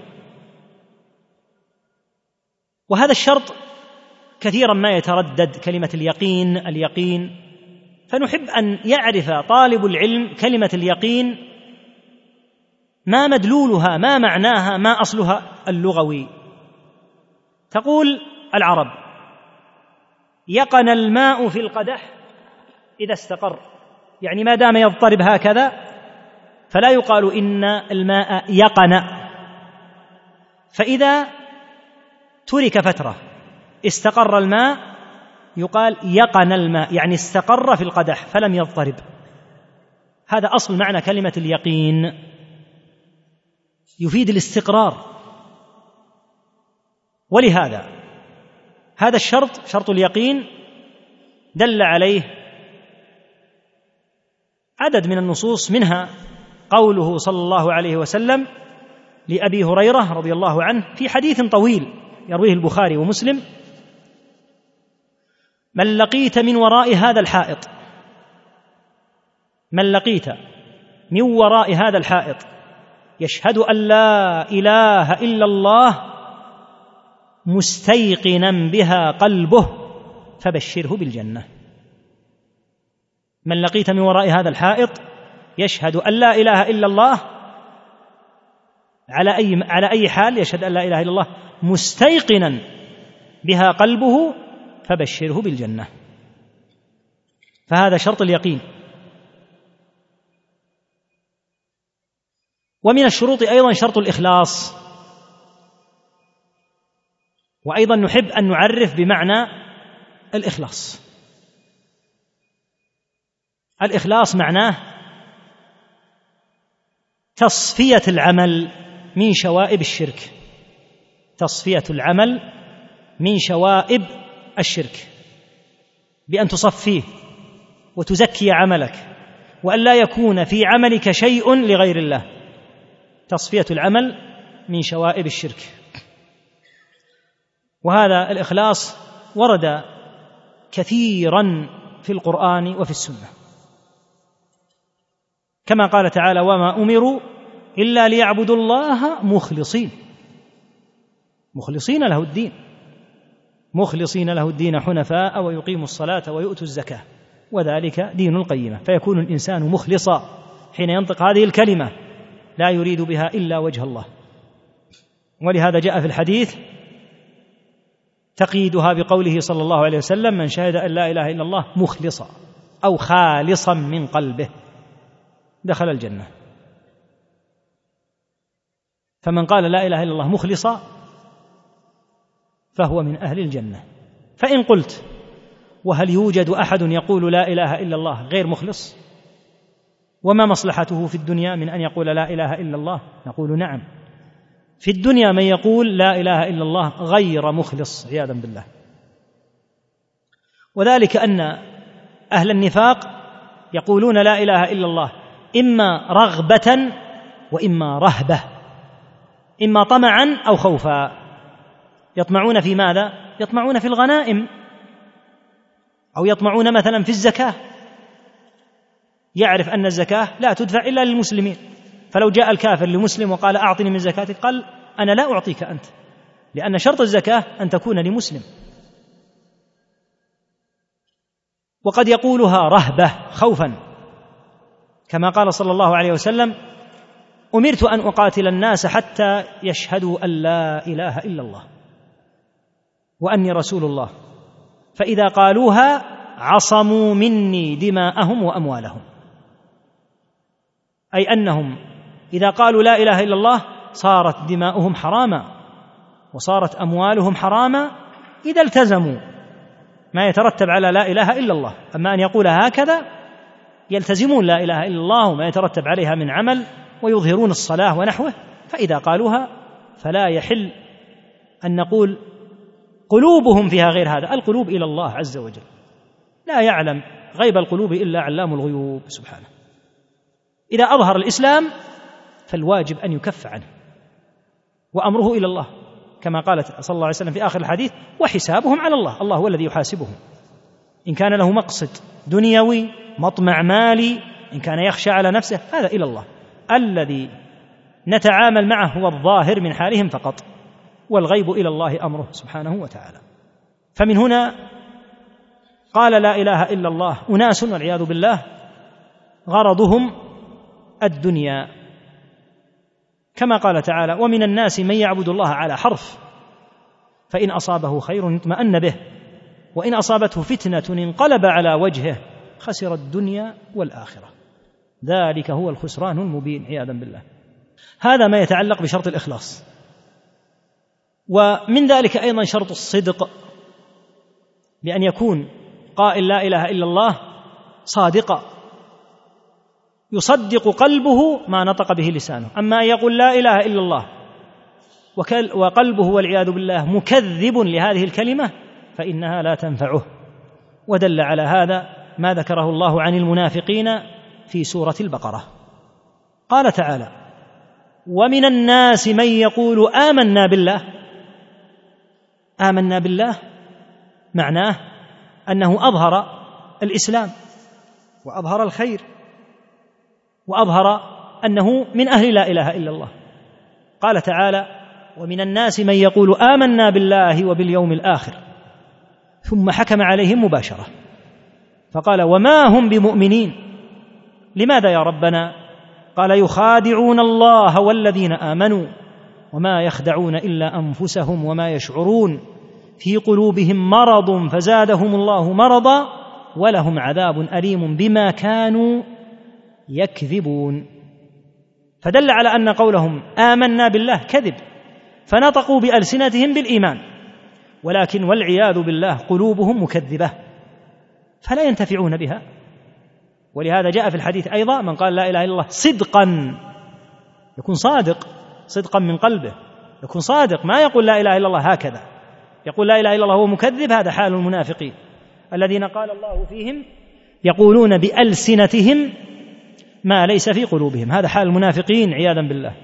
وهذا الشرط كثيرا ما يتردد كلمة اليقين. اليقين فنحب أن يعرف طالب العلم كلمة اليقين ما مدلولها ما معناها ما أصلها اللغوي. تقول العرب يقن الماء في القدح إذا استقر. يعني ما دام يضطرب هكذا فلا يقال إن الماء يقن. فإذا ترك فترة استقر الماء يقال يقن الماء يعني استقر في القدح فلم يضطرب. هذا أصل معنى كلمة اليقين. يفيد الاستقرار. ولهذا هذا الشرط شرط اليقين دل عليه عدد من النصوص منها قوله صلى الله عليه وسلم لأبي هريرة رضي الله عنه في حديث طويل يرويه البخاري ومسلم من لقيت من وراء هذا الحائط. من لقيت من وراء هذا الحائط. يشهد أن لا إله إلا الله مستيقنا بها قلبه فبشره بالجنة. من لقيت من وراء هذا الحائط يشهد أن لا إله إلا الله. على أي على أي حال يشهد أن لا إله إلا الله مستيقنا بها قلبه فبشره بالجنة. فهذا شرط اليقين. ومن الشروط أيضا شرط الإخلاص. وأيضا نحب أن نعرف بمعنى الإخلاص. الإخلاص معناه تصفية العمل من شوائب الشرك. تصفية العمل من شوائب الشرك بأن تصفيه وتزكي عملك وأن لا يكون في عملك شيء لغير الله. تصفية العمل من شوائب الشرك. وهذا الإخلاص ورد كثيرا في القرآن وفي السنة. كما قال تعالى وما أمروا إلا ليعبدوا الله مخلصين. مخلصين له الدين. مخلصين له الدين حنفاء ويقيموا الصلاة ويؤتوا الزكاة وذلك دين القيمة فيكون الإنسان مخلصا حين ينطق هذه الكلمة لا يريد بها إلا وجه الله. ولهذا جاء في الحديث تقييدها بقوله صلى الله عليه وسلم من شهد أن لا إله إلا الله مخلصا أو خالصا من قلبه دخل الجنة. فمن قال لا إله إلا الله مخلصا فهو من أهل الجنة. فإن قلت وهل يوجد أحد يقول لا إله إلا الله غير مخلص؟ وما مصلحته في الدنيا من أن يقول لا إله إلا الله؟ نقول نعم. في الدنيا من يقول لا إله إلا الله غير مخلص عياذا بالله. وذلك أن أهل النفاق يقولون لا إله إلا الله إما رغبة وإما رهبة إما طمعا أو خوفا. يطمعون في ماذا؟ يطمعون في الغنائم. أو يطمعون مثلا في الزكاة. يعرف أن الزكاة لا تدفع إلا للمسلمين. فلو جاء الكافر لمسلم وقال أعطني من زكاتك قال أنا لا أعطيك أنت لأن شرط الزكاة أن تكون لمسلم. وقد يقولها رهبة خوفا كما قال صلى الله عليه وسلم أمرت أن أقاتل الناس حتى يشهدوا أن لا إله إلا الله. وأني رسول الله. فإذا قالوها عصموا مني دماءهم وأموالهم. أي أنهم إذا قالوا لا إله إلا الله صارت دماؤهم حراما وصارت أموالهم حراما إذا التزموا. ما يترتب على لا إله إلا الله. أما أن يقول هكذا يلتزمون لا إله إلا الله وما يترتب عليها من عمل ويظهرون الصلاة ونحوه. فإذا قالوها فلا يحل أن نقول قلوبهم فيها غير هذا القلوب إلى الله عز وجل. لا يعلم غيب القلوب إلا علام الغيوب سبحانه. إذا أظهر الإسلام فالواجب أن يكف عنه. وأمره إلى الله كما قالت صلى الله عليه وسلم في آخر الحديث وحسابهم على الله الله هو الذي يحاسبهم. إن كان له مقصد دنيوي مطمع مالي إن كان يخشى على نفسه هذا إلى الله. الذي نتعامل معه هو الظاهر من حالهم فقط. والغيب إلى الله أمره سبحانه وتعالى. فمن هنا قال لا إله إلا الله أناس والعياذ بالله غرضهم الدنيا. كما قال تعالى ومن الناس من يعبد الله على حرف فإن أصابه خير اطمأن به وإن أصابته فتنة انقلب على وجهه خسر الدنيا والآخرة. ذلك هو الخسران المبين عياذا بالله. هذا ما يتعلق بشرط الإخلاص. ومن ذلك أيضا شرط الصدق بأن يكون قائل لا إله إلا الله صادقا. يصدق قلبه ما نطق به لسانه. أما أن يقول لا إله إلا الله وقلبه والعياذ بالله مكذب لهذه الكلمة فإنها لا تنفعه. ودل على هذا ما ذكره الله عن المنافقين في سورة البقرة. قال تعالى ومن الناس من يقول آمنا بالله آمنا بالله معناه أنه أظهر الإسلام وأظهر الخير وأظهر أنه من أهل لا إله إلا الله. قال تعالى ومن الناس من يقول آمنا بالله وباليوم الآخر ثم حكم عليهم مباشرة. فقال وما هم بمؤمنين؟ لماذا يا ربنا؟ قال يخادعون الله والذين آمنوا. وما يخدعون إلا أنفسهم وما يشعرون. في قلوبهم مرض فزادهم الله مرضا ولهم عذاب أليم بما كانوا يكذبون. فدل على أن قولهم آمنا بالله كذب فنطقوا بألسنتهم بالإيمان ولكن والعياذ بالله قلوبهم مكذبة فلا ينتفعون بها. ولهذا جاء في الحديث أيضا من قال لا إله إلا الله صدقا يكون صادق. صدقا من قلبه. يكون صادق ما يقول لا إله إلا الله هكذا. يقول لا إله إلا الله هو مكذب هذا حال المنافقين. الذين قال الله فيهم يقولون بألسنتهم ما ليس في قلوبهم. هذا حال المنافقين عياذا بالله.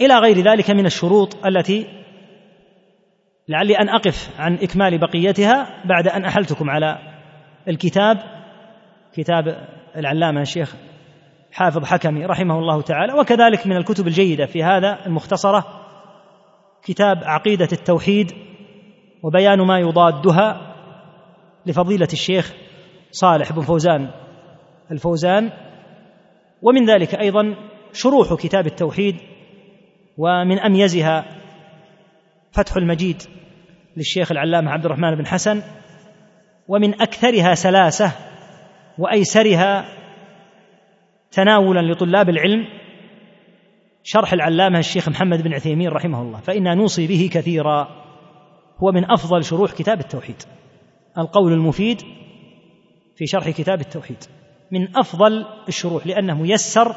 إلى غير ذلك من الشروط التي لعلي أن أقف عن إكمال بقيتها بعد أن أحلتكم على الكتاب كتاب العلامة الشيخ حافظ حكمي رحمه الله تعالى وكذلك من الكتب الجيدة في هذا المختصرة كتاب عقيدة التوحيد وبيان ما يضادها لفضيلة الشيخ صالح بن فوزان الفوزان ومن ذلك أيضا شروح كتاب التوحيد ومن أميزها فتح المجيد للشيخ العلامة عبد الرحمن بن حسن ومن أكثرها سلاسة وأيسرها تناولا لطلاب العلم شرح العلامة الشيخ محمد بن عثيمين رحمه الله فإنا نوصي به كثيرا هو من أفضل شروح كتاب التوحيد. القول المفيد في شرح كتاب التوحيد من أفضل الشروح لأنه ميسر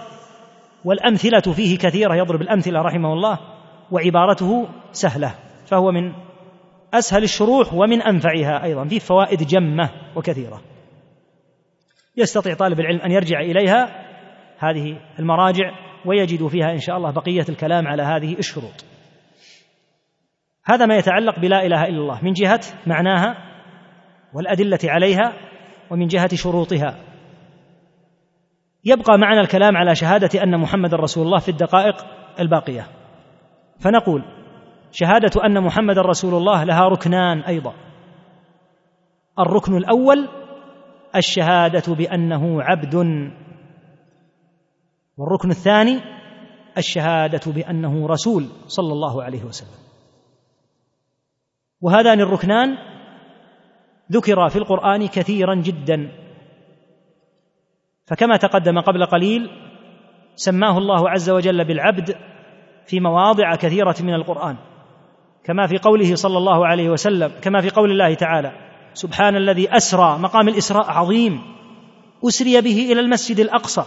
والأمثلة فيه كثيرة يضرب الأمثلة رحمه الله وعبارته سهلة فهو من أسهل الشروح ومن أنفعها أيضا فيه فوائد جمة وكثيرة. يستطيع طالب العلم أن يرجع إليها هذه المراجع ويجد فيها إن شاء الله بقية الكلام على هذه الشروط. هذا ما يتعلق بلا إله إلا الله. من جهة معناها والأدلة عليها ومن جهة شروطها. يبقى معنا الكلام على شهادة أن محمد رسول الله في الدقائق الباقية. فنقول شهادة أن محمد رسول الله لها ركنان أيضا. الركن الأول الشهادة بأنه عبد والركن الثاني الشهادة بأنه رسول صلى الله عليه وسلم. وهذان الركنان ذكرا في القرآن كثيرا جدا. فكما تقدم قبل قليل سماه الله عز وجل بالعبد في مواضع كثيرة من القرآن كما في قوله صلى الله عليه وسلم كما في قول الله تعالى سبحان الذي أسرى مقام الإسراء عظيم أسري به إلى المسجد الأقصى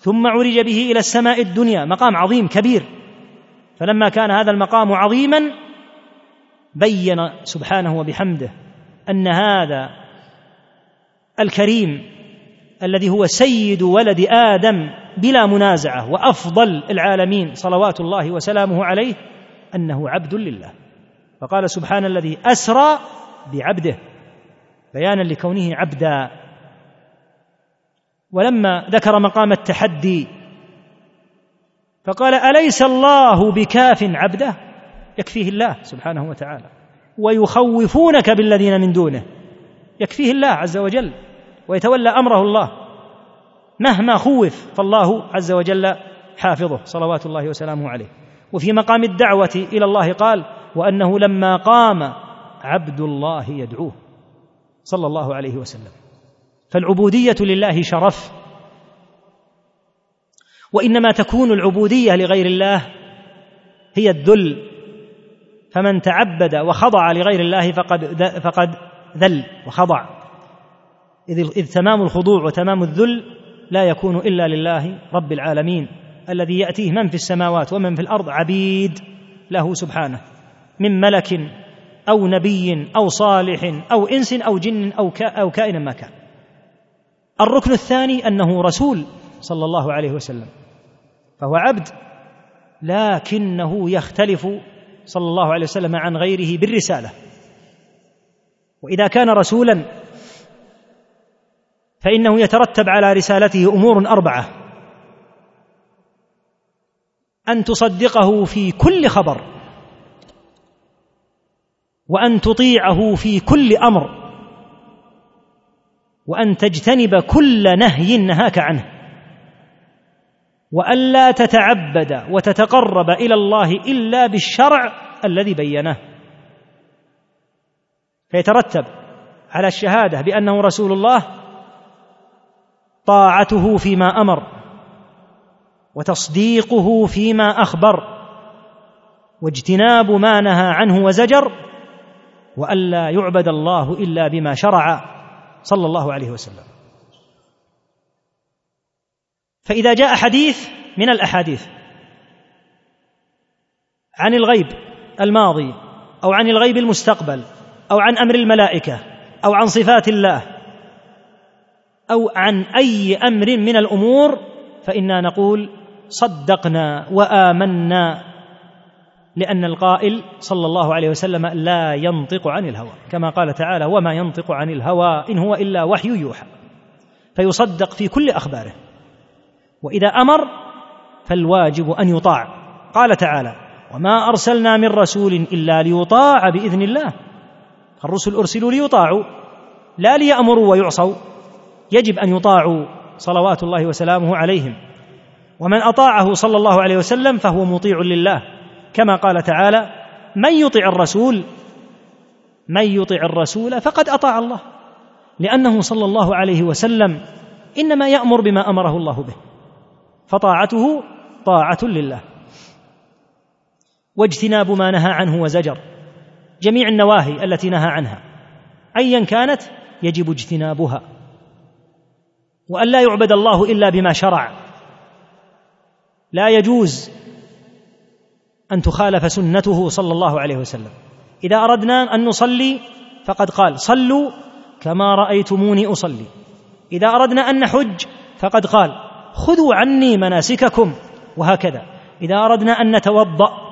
ثم عرج به إلى السماء الدنيا مقام عظيم كبير. فلما كان هذا المقام عظيما بين سبحانه وبحمده أن هذا الكريم الذي هو سيد ولد آدم بلا منازعة وأفضل العالمين صلوات الله وسلامه عليه أنه عبد لله. فقال سبحان الذي أسرى بعبده بيانا لكونه عبدا. ولما ذكر مقام التحدي فقال أليس الله بكاف عبده؟ يكفيه الله سبحانه وتعالى. ويخوفونك بالذين من دونه. يكفيه الله عز وجل. ويتولى أمره الله. مهما خوف فالله عز وجل حافظه صلوات الله وسلامه عليه. وفي مقام الدعوة إلى الله قال وأنه لما قام عبد الله يدعوه. صلى الله عليه وسلم. فالعبودية لله شرف. وإنما تكون العبودية لغير الله هي الذل. فمن تعبد وخضع لغير الله فقد فقد ذل وخضع. إذ تمام الخضوع وتمام الذل لا يكون إلا لله رب العالمين الذي يأتيه من في السماوات ومن في الأرض عبيد له سبحانه. من ملك أو نبي أو صالح أو إنس أو جن أو كائن ما كان. الركن الثاني أنه رسول صلى الله عليه وسلم فهو عبد لكنه يختلف صلى الله عليه وسلم عن غيره بالرسالة. وإذا كان رسولا فإنه يترتب على رسالته أمور أربعة. أن تصدقه في كل خبر وأن تطيعه في كل أمر. وأن تجتنب كل نهي نهاك عنه. وألا تتعبد وتتقرب إلى الله إلا بالشرع الذي بينه. فيترتب على الشهادة بأنه رسول الله طاعته فيما أمر وتصديقه فيما أخبر واجتناب ما نهى عنه وزجر وألا يعبد الله إلا بما شرع. صلى الله عليه وسلم. فإذا جاء حديث من الأحاديث عن الغيب الماضي أو عن الغيب المستقبل أو عن أمر الملائكة أو عن صفات الله أو عن أي أمر من الأمور فإنا نقول صدقنا وآمنا لأن القائل صلى الله عليه وسلم لا ينطق عن الهوى كما قال تعالى وما ينطق عن الهوى إن هو إلا وحي يوحى فيصدق في كل أخباره. وإذا أمر فالواجب أن يطاع. قال تعالى وما أرسلنا من رسول إلا ليطاع بإذن الله الرسل أرسلوا ليطاعوا لا ليأمروا ويعصوا. يجب أن يطاعوا صلوات الله وسلامه عليهم. ومن أطاعه صلى الله عليه وسلم فهو مطيع لله. كما قال تعالى من يطع الرسول من يطع الرسول فقد أطاع الله لأنه صلى الله عليه وسلم إنما يأمر بما أمره الله به فطاعته طاعة لله. واجتناب ما نهى عنه وزجر جميع النواهي التي نهى عنها ايا كانت يجب اجتنابها. وأن لا يعبد الله إلا بما شرع لا يجوز أن تخالف سنته صلى الله عليه وسلم. إذا أردنا أن نصلي فقد قال صلوا كما رأيتموني أصلي. إذا أردنا أن نحج فقد قال خذوا عني مناسككم وهكذا. إذا أردنا أن نتوضأ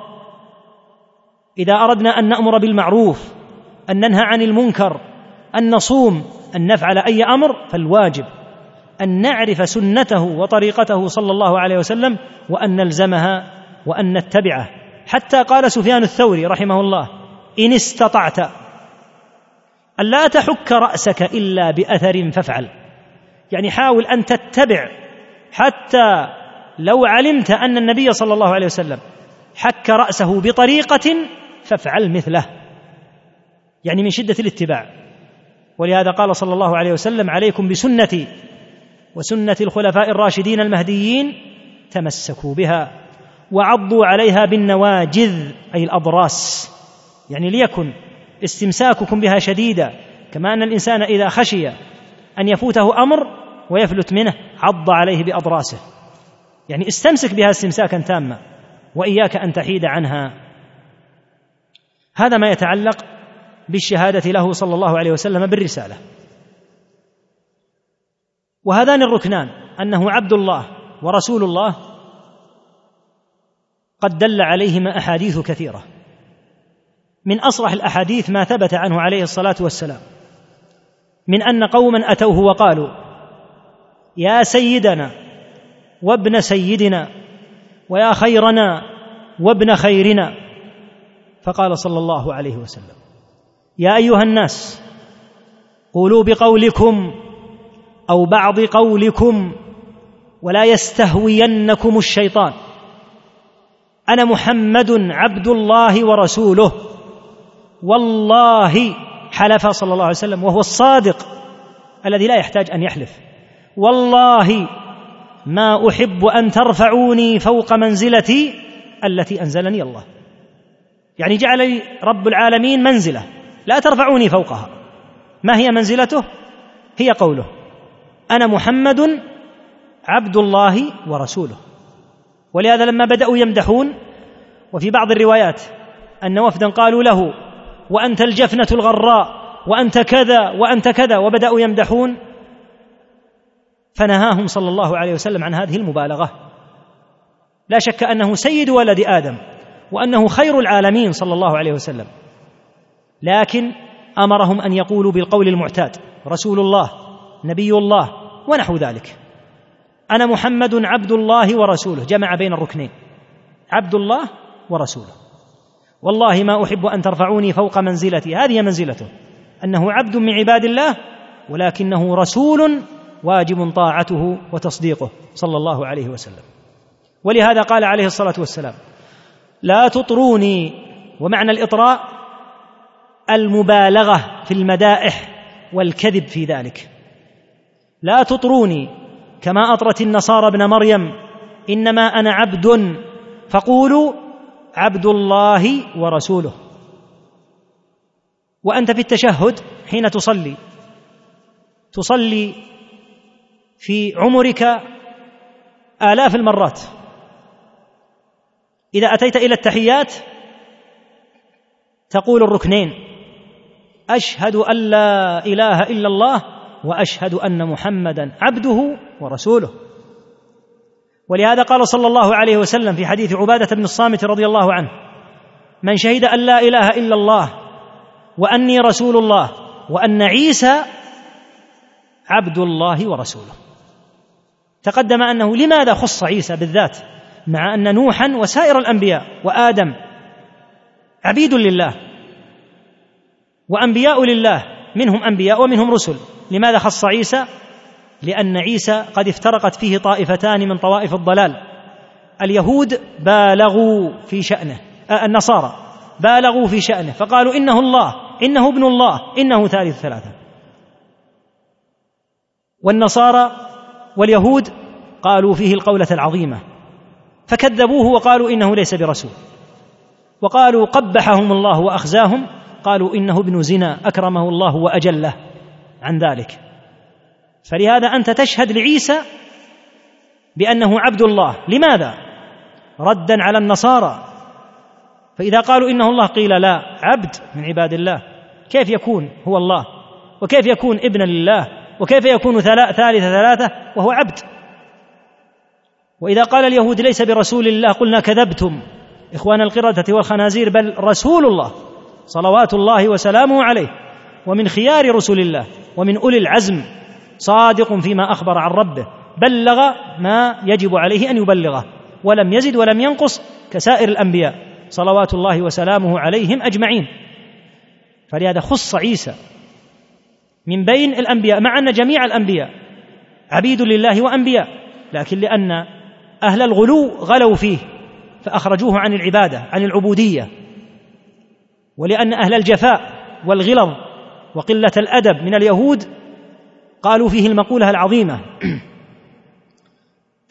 إذا أردنا أن نأمر بالمعروف أن ننهى عن المنكر أن نصوم أن نفعل أي أمر فالواجب أن نعرف سنته وطريقته صلى الله عليه وسلم وأن نلزمها وأن نتبعه. حتى قال سفيان الثوري رحمه الله إن استطعت أن لا تحك رأسك إلا بأثر فافعل. يعني حاول أن تتبع حتى لو علمت أن النبي صلى الله عليه وسلم حك رأسه بطريقة فافعل مثله. يعني من شدة الاتباع. ولهذا قال صلى الله عليه وسلم عليكم بسنتي وسنة الخلفاء الراشدين المهديين تمسكوا بها. وعضوا عليها بالنواجذ أي الأضراس. يعني ليكن استمساككم بها شديدا كما أن الإنسان إذا خشي أن يفوته أمر ويفلت منه عض عليه بأضراسه. يعني استمسك بها استمساكا تاما وإياك أن تحيد عنها. هذا ما يتعلق بالشهادة له صلى الله عليه وسلم بالرسالة. وهذان الركنان أنه عبد الله ورسول الله قد دل عليهما أحاديث كثيرة. من أصرح الأحاديث ما ثبت عنه عليه الصلاة والسلام. من أن قوما أتوه وقالوا يا سيدنا وابن سيدنا ويا خيرنا وابن خيرنا. فقال صلى الله عليه وسلم يا أيها الناس قولوا بقولكم أو بعض قولكم ولا يستهوينكم الشيطان. أنا محمد عبد الله ورسوله. والله حلف صلى الله عليه وسلم وهو الصادق الذي لا يحتاج أن يحلف. والله ما أحب أن ترفعوني فوق منزلتي التي أنزلني الله. يعني جعل لي رب العالمين منزلة لا ترفعوني فوقها. ما هي منزلته؟ هي قوله أنا محمد عبد الله ورسوله. ولهذا لما بدأوا يمدحون وفي بعض الروايات أن وفدا قالوا له وأنت الجفنة الغراء وأنت كذا وأنت كذا. وبدأوا يمدحون فنهاهم صلى الله عليه وسلم عن هذه المبالغة. لا شك أنه سيد ولد آدم وأنه خير العالمين صلى الله عليه وسلم. لكن أمرهم أن يقولوا بالقول المعتاد رسول الله نبي الله ونحو ذلك. أنا محمد عبد الله ورسوله. جمع بين الركنين. عبد الله ورسوله. والله ما أحب أن ترفعوني فوق منزلتي. هذه منزلته. أنه عبد من عباد الله ولكنه رسول واجب طاعته وتصديقه صلى الله عليه وسلم. ولهذا قال عليه الصلاة والسلام لا تطروني. ومعنى الإطراء المبالغة في المدائح والكذب في ذلك. لا تطروني. كما أطرت النصارى ابن مريم إنما أنا عبد فقولوا عبد الله ورسوله. وأنت في التشهد حين تصلي تصلي في عمرك آلاف المرات. إذا أتيت إلى التحيات تقول الركنين أشهد أن لا إله إلا الله وأشهد أن محمدا عبده ورسوله. ولهذا قال صلى الله عليه وسلم في حديث عبادة بن الصامت رضي الله عنه من شهد أن لا إله إلا الله وأني رسول الله وأن عيسى عبد الله ورسوله. تقدم أنه لماذا خص عيسى بالذات مع أن نوحا وسائر الأنبياء وآدم عبيد لله وأنبياء لله منهم أنبياء ومنهم رسل. لماذا خص عيسى؟ لأن عيسى قد افترقت فيه طائفتان من طوائف الضلال. اليهود بالغوا في شأنه آه النصارى بالغوا في شأنه فقالوا إنه الله إنه ابن الله إنه ثالث ثلاثة. والنصارى واليهود قالوا فيه القولة العظيمة. فكذبوه وقالوا إنه ليس برسول. وقالوا قبحهم الله وأخزاهم قالوا إنه ابن زنا أكرمه الله وأجله عن ذلك. فلهذا أنت تشهد لعيسى بأنه عبد الله. لماذا؟ ردا على النصارى. فإذا قالوا إنه الله قيل لا عبد من عباد الله. كيف يكون هو الله؟ وكيف يكون ابنا لله؟ وكيف يكون ثالث ثلاثة؟ وهو عبد. وإذا قال اليهود ليس برسول الله قلنا كذبتم. إخوان القردة والخنازير بل رسول الله. صلوات الله وسلامه عليه ومن خيار رسل الله ومن أولي العزم صادق فيما أخبر عن ربه بلغ ما يجب عليه أن يبلغه ولم يزد ولم ينقص كسائر الأنبياء صلوات الله وسلامه عليهم أجمعين. فلهذا خص عيسى من بين الأنبياء مع أن جميع الأنبياء عبيد لله وأنبياء لكن لأن أهل الغلو غلوا فيه فأخرجوه عن العبادة عن العبودية. ولأن أهل الجفاء والغلظ وقلة الأدب من اليهود قالوا فيه المقولة العظيمة.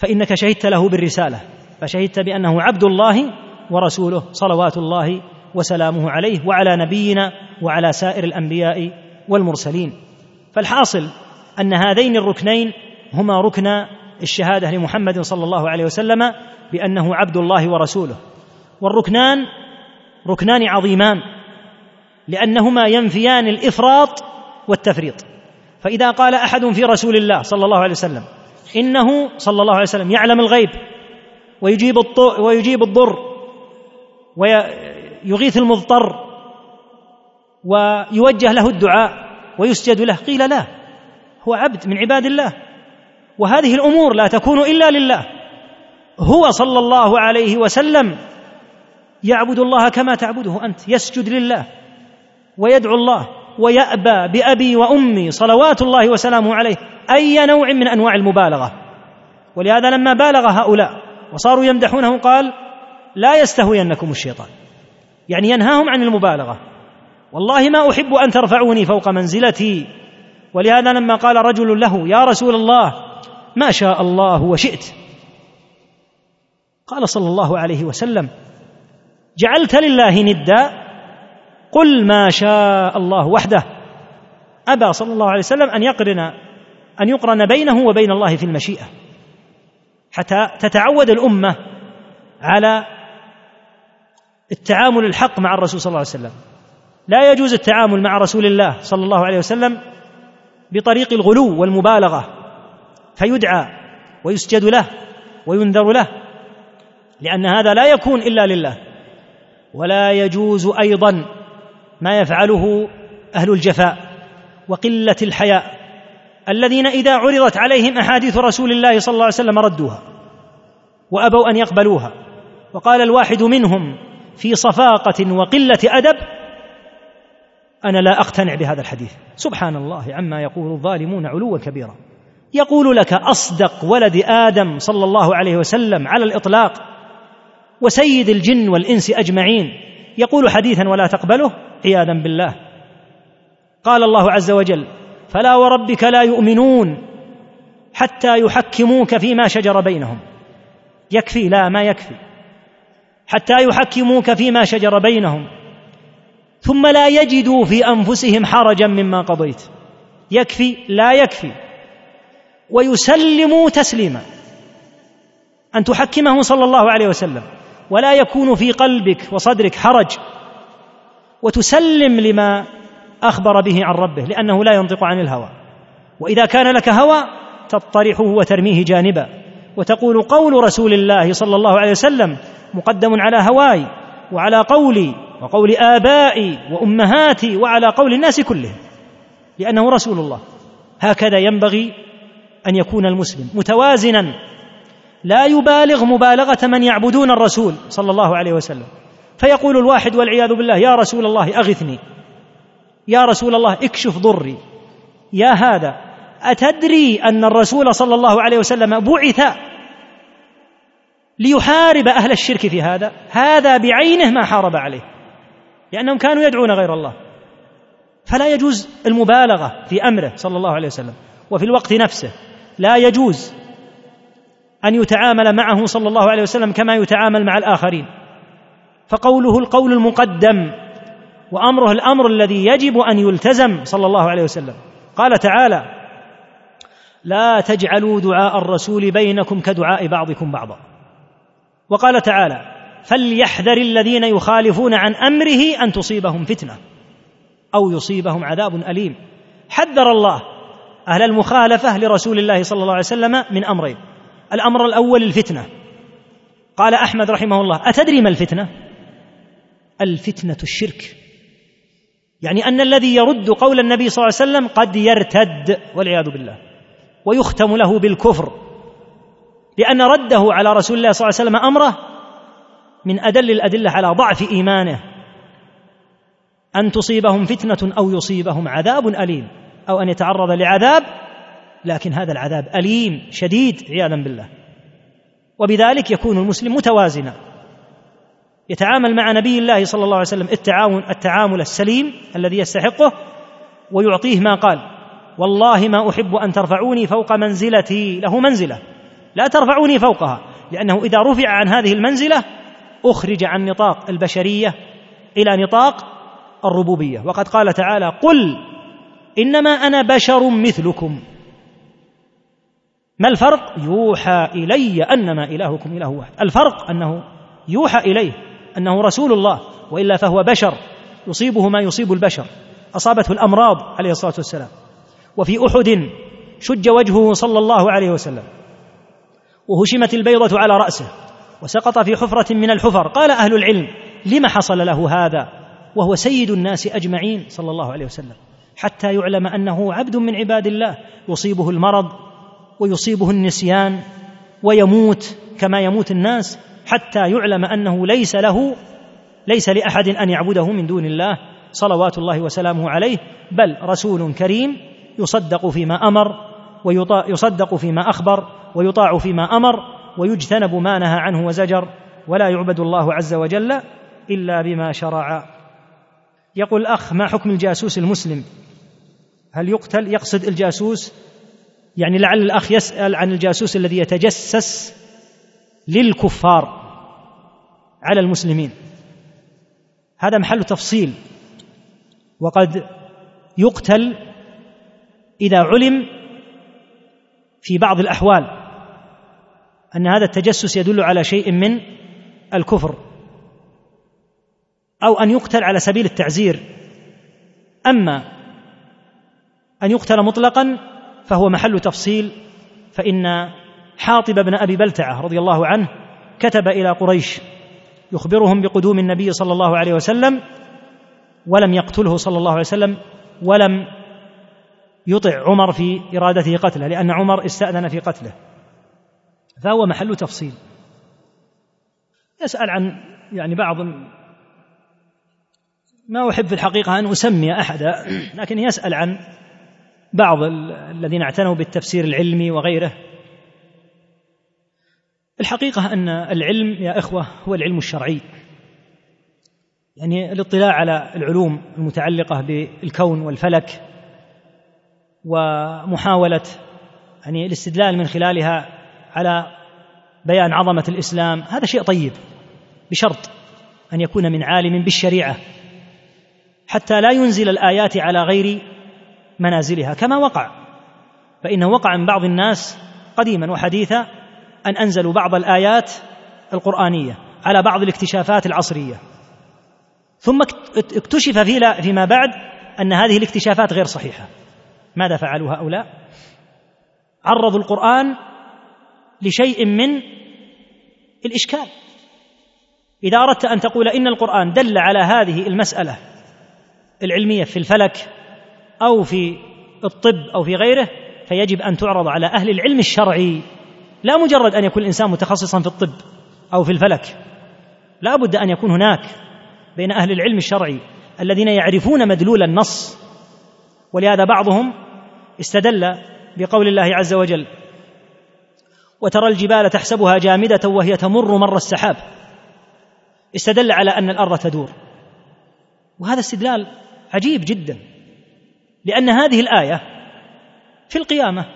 فإنك شهدت له بالرسالة فشهدت بأنه عبد الله ورسوله صلوات الله وسلامه عليه وعلى نبينا وعلى سائر الأنبياء والمرسلين. فالحاصل أن هذين الركنين هما ركن الشهادة لمحمد صلى الله عليه وسلم بأنه عبد الله ورسوله. والركنان ركنان عظيمان. لأنهما ينفيان الإفراط والتفريط. فإذا قال أحد في رسول الله صلى الله عليه وسلم إنه صلى الله عليه وسلم يعلم الغيب ويجيب ويجيب الضر ويغيث المضطر ويوجه له الدعاء ويسجد له قيل لا هو عبد من عباد الله. وهذه الأمور لا تكون إلا لله. هو صلى الله عليه وسلم يعبد الله كما تعبده أنت يسجد لله. ويدعو الله ويأبى بأبي وأمي صلوات الله وسلامه عليه أي نوع من أنواع المبالغة. ولهذا لما بالغ هؤلاء وصاروا يمدحونه قال لا يستهوينكم الشيطان. يعني ينهاهم عن المبالغة. والله ما أحب أن ترفعوني فوق منزلتي. ولهذا لما قال رجل له يا رسول الله ما شاء الله وشئت. قال صلى الله عليه وسلم جعلت لله ندا قل ما شاء الله وحده. أبى صلى الله عليه وسلم أن يقرن أن يقرن بينه وبين الله في المشيئة حتى تتعود الأمة على التعامل الحق مع الرسول صلى الله عليه وسلم. لا يجوز التعامل مع رسول الله صلى الله عليه وسلم بطريق الغلو والمبالغة فيدعى ويسجد له وينذر له لأن هذا لا يكون إلا لله. ولا يجوز أيضا ما يفعله أهل الجفاء وقلة الحياء الذين إذا عرضت عليهم أحاديث رسول الله صلى الله عليه وسلم ردوها وأبوا أن يقبلوها. وقال الواحد منهم في صفاقة وقلة أدب أنا لا أقتنع بهذا الحديث. سبحان الله عما يقول الظالمون علوا كبيرا. يقول لك أصدق ولد آدم صلى الله عليه وسلم على الإطلاق وسيد الجن والإنس أجمعين. يقول حديثا ولا تقبله عياذا بالله. قال الله عز وجل فلا وربك لا يؤمنون حتى يحكموك فيما شجر بينهم. يكفي؟ لا ما يكفي. حتى يحكموك فيما شجر بينهم. ثم لا يجدوا في أنفسهم حرجا مما قضيت. يكفي؟ لا يكفي. ويسلموا تسليما. أن تحكمه صلى الله عليه وسلم. ولا يكون في قلبك وصدرك حرج وتسلم لما أخبر به عن ربه لأنه لا ينطق عن الهوى. وإذا كان لك هوى تطرحه وترميه جانبا. وتقول قول رسول الله صلى الله عليه وسلم مقدم على هواي وعلى قولي وقول آبائي وأمهاتي وعلى قول الناس كلهم لأنه رسول الله. هكذا ينبغي أن يكون المسلم متوازنا لا يبالغ مبالغة من يعبدون الرسول صلى الله عليه وسلم. فيقول الواحد والعياذ بالله يا رسول الله أغثني. يا رسول الله اكشف ضري. يا هذا أتدري أن الرسول صلى الله عليه وسلم بعث ليحارب أهل الشرك في هذا؟ هذا بعينه ما حارب عليه لأنهم كانوا يدعون غير الله. فلا يجوز المبالغة في أمره صلى الله عليه وسلم وفي الوقت نفسه لا يجوز أن يتعامل معه صلى الله عليه وسلم كما يتعامل مع الآخرين. فقوله القول المقدم وأمره الأمر الذي يجب أن يلتزم صلى الله عليه وسلم. قال تعالى لا تجعلوا دعاء الرسول بينكم كدعاء بعضكم بعضا. وقال تعالى فليحذر الذين يخالفون عن أمره أن تصيبهم فتنة أو يصيبهم عذاب أليم. حذر الله أهل المخالفة لرسول الله صلى الله عليه وسلم من أمرين. الأمر الأول الفتنة. قال أحمد رحمه الله أتدري ما الفتنة؟ الفتنة الشرك. يعني أن الذي يرد قول النبي صلى الله عليه وسلم قد يرتد والعياذ بالله ويختم له بالكفر. لأن رده على رسول الله صلى الله عليه وسلم أمره من أدل الأدلة على ضعف إيمانه. أن تصيبهم فتنة أو يصيبهم عذاب أليم أو أن يتعرض لعذاب لكن هذا العذاب أليم شديد عياذا بالله. وبذلك يكون المسلم متوازنا. يتعامل مع نبي الله صلى الله عليه وسلم التعاون التعامل السليم الذي يستحقه ويعطيه ما قال. والله ما أحب أن ترفعوني فوق منزلتي. له منزلة. لا ترفعوني فوقها لأنه إذا رفع عن هذه المنزلة أخرج عن نطاق البشرية إلى نطاق الربوبية. وقد قال تعالى قل إنما أنا بشر مثلكم. ما الفرق؟ يوحى إلي أنما إلهكم إله واحد. الفرق أنه يوحى إليه أنه رسول الله وإلا فهو بشر يصيبه ما يصيب البشر. أصابته الأمراض عليه الصلاة والسلام. وفي أحد شج وجهه صلى الله عليه وسلم. وهشمت البيضة على رأسه وسقط في حفرة من الحفر. قال أهل العلم لم حصل له هذا؟ وهو سيد الناس أجمعين صلى الله عليه وسلم. حتى يعلم أنه عبد من عباد الله يصيبه المرض ويصيبه النسيان ويموت كما يموت الناس حتى يعلم أنه ليس له ليس لأحد أن يعبده من دون الله صلوات الله وسلامه عليه بل رسول كريم يصدق فيما أمر ويصدق فيما أخبر ويطاع فيما أمر ويجتنب ما نهى عنه وزجر ولا يعبد الله عز وجل إلا بما شرع. يقول الأخ ما حكم الجاسوس المسلم؟ هل يقتل؟ يقصد الجاسوس يعني لعل الأخ يسأل عن الجاسوس الذي يتجسس للكفار على المسلمين. هذا محل تفصيل. وقد يقتل إذا علم في بعض الأحوال أن هذا التجسس يدل على شيء من الكفر أو أن يقتل على سبيل التعزير. أما أن يقتل مطلقا فهو محل تفصيل فإن حاطب بن أبي بلتعة رضي الله عنه كتب إلى قريش يخبرهم بقدوم النبي صلى الله عليه وسلم ولم يقتله صلى الله عليه وسلم ولم يطع عمر في إرادته قتله لأن عمر استأذن في قتله. فهو محل تفصيل. يسأل عن يعني بعض ما أحب في الحقيقة أن أسمي أحدا لكن يسأل عن بعض الذين اعتنوا بالتفسير العلمي وغيره. الحقيقة أن العلم يا إخوة هو العلم الشرعي. يعني الاطلاع على العلوم المتعلقة بالكون والفلك ومحاولة يعني الاستدلال من خلالها على بيان عظمة الإسلام هذا شيء طيب بشرط أن يكون من عالم بالشريعة. حتى لا ينزل الآيات على غير منازلها كما وقع. فإنه وقع من بعض الناس قديما وحديثا أن أنزلوا بعض الآيات القرآنية على بعض الاكتشافات العصرية. ثم اكتشف فيما بعد أن هذه الاكتشافات غير صحيحة. ماذا فعلوا هؤلاء؟ عرضوا القرآن لشيء من الإشكال. إذا أردت أن تقول إن القرآن دل على هذه المسألة العلمية في الفلك أو في الطب أو في غيره فيجب أن تعرض على أهل العلم الشرعي. لا مجرد أن يكون الإنسان متخصصا في الطب أو في الفلك. لا بد أن يكون هناك بين أهل العلم الشرعي الذين يعرفون مدلول النص. ولهذا بعضهم استدل بقول الله عز وجل وترى الجبال تحسبها جامدة وهي تمر مر السحاب. استدل على أن الأرض تدور. وهذا استدلال عجيب جدا. لأن هذه الآية في القيامة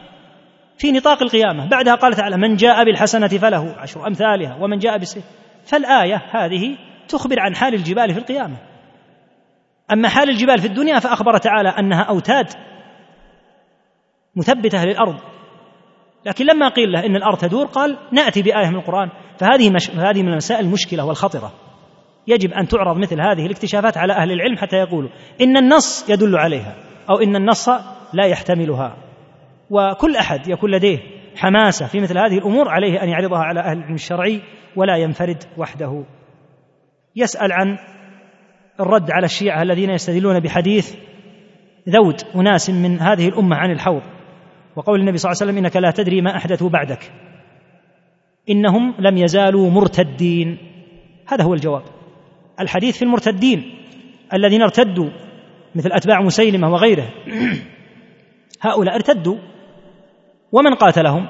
في نطاق القيامة. بعدها قال تعالى من جاء بالحسنة فله عشر أمثالها ومن جاء بالسيئة. فالآية هذه تخبر عن حال الجبال في القيامة. أما حال الجبال في الدنيا فأخبر تعالى أنها أوتاد مثبتة للأرض. لكن لما قيل له إن الأرض تدور قال نأتي بآية من القرآن. فهذه مش... هذه من المسائل المشكلة والخطرة. يجب أن تعرض مثل هذه الاكتشافات على أهل العلم حتى يقولوا إن النص يدل عليها. أو إن النص لا يحتملها. وكل أحد يكون لديه حماسة في مثل هذه الأمور عليه أن يعرضها على أهل العلم الشرعي ولا ينفرد وحده. يسأل عن الرد على الشيعة الذين يستدلون بحديث ذود أناس من هذه الأمة عن الحوض وقول النبي صلى الله عليه وسلم إنك لا تدري ما أحدثوا بعدك. إنهم لم يزالوا مرتدين. هذا هو الجواب. الحديث في المرتدين الذين ارتدوا مثل أتباع مسيلمة وغيره. هؤلاء ارتدوا. ومن قاتلهم؟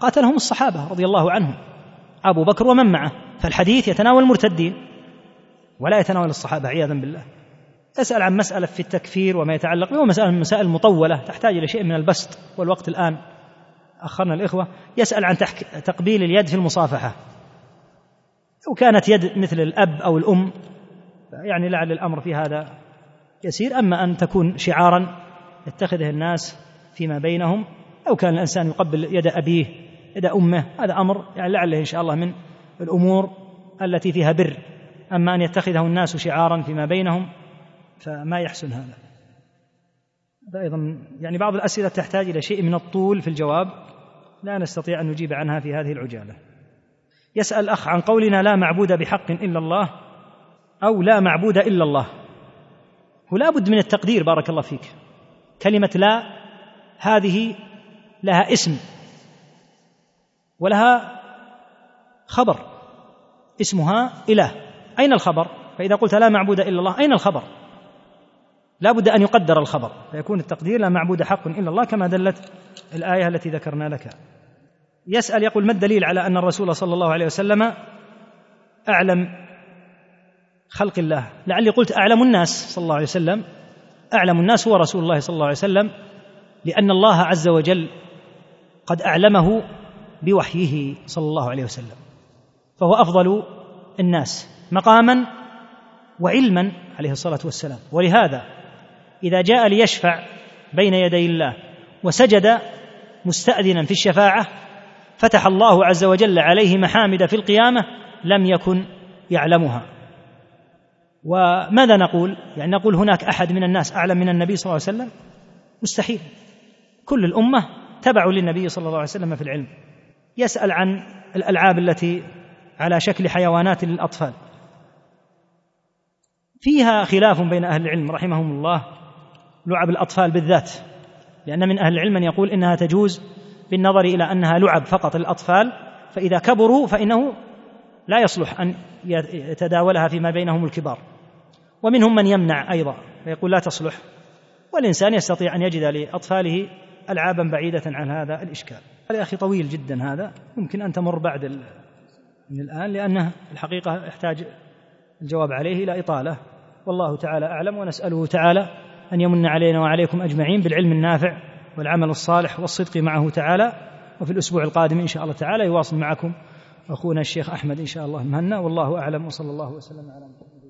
قاتلهم الصحابة رضي الله عنهم. أبو بكر ومن معه. فالحديث يتناول المرتدين. ولا يتناول الصحابة عياذا بالله. تسأل عن مسألة في التكفير وما يتعلق به مسألة من المسائل المطولة تحتاج إلى شيء من البسط والوقت الآن. أخرنا الإخوة. يسأل عن تقبيل اليد في المصافحة. لو كانت يد مثل الأب أو الأم يعني لعل الأمر في هذا يسير أما أن تكون شعارا يتخذه الناس فيما بينهم أو كان الإنسان يقبل يد أبيه يد أمه هذا أمر يعني لعله إن شاء الله من الأمور التي فيها بر. أما أن يتخذه الناس شعارا فيما بينهم فما يحسن هذا. هذا أيضا يعني بعض الأسئلة تحتاج إلى شيء من الطول في الجواب لا نستطيع أن نجيب عنها في هذه العجالة. يسأل الأخ عن قولنا لا معبود بحق إلا الله أو لا معبود إلا الله. ولا بد من التقدير بارك الله فيك. كلمة لا هذه لها اسم ولها خبر. اسمها إله. أين الخبر؟ فإذا قلت لا معبود إلا الله أين الخبر؟ لا بد أن يقدر الخبر. فيكون التقدير لا معبود حق إلا الله كما دلت الآية التي ذكرنا لك. يسأل يقول ما الدليل على أن الرسول صلى الله عليه وسلم أعلم خلق الله. لعلي قلت أعلم الناس صلى الله عليه وسلم. أعلم الناس هو رسول الله صلى الله عليه وسلم. لأن الله عز وجل قد أعلمه بوحيه صلى الله عليه وسلم. فهو أفضل الناس مقاما وعلما عليه الصلاة والسلام. ولهذا إذا جاء ليشفع بين يدي الله وسجد مستأذنا في الشفاعة فتح الله عز وجل عليه محامد في القيامة لم يكن يعلمها. وماذا نقول؟ يعني نقول هناك أحد من الناس أعلم من النبي صلى الله عليه وسلم؟ مستحيل. كل الأمة تبع للنبي صلى الله عليه وسلم في العلم. يسأل عن الألعاب التي على شكل حيوانات للأطفال. فيها خلاف بين أهل العلم رحمهم الله لعب الأطفال بالذات. لأن من أهل العلم من يقول إنها تجوز بالنظر إلى أنها لعب فقط للأطفال فإذا كبروا فإنه لا يصلح أن يتداولها فيما بينهم الكبار. ومنهم من يمنع أيضا فيقول لا تصلح. والإنسان يستطيع أن يجد لأطفاله ألعابا بعيدة عن هذا الإشكال. هذا يا أخي طويل جدا هذا ممكن أن تمر بعد من الآن لأنه الحقيقة يحتاج الجواب عليه إلى إطالة. والله تعالى أعلم ونسأله تعالى أن يمن علينا وعليكم أجمعين بالعلم النافع والعمل الصالح والصدق معه تعالى. وفي الأسبوع القادم إن شاء الله تعالى يواصل معكم أخونا الشيخ أحمد إن شاء الله مهنا. والله أعلم وصلى الله وسلم على محمد.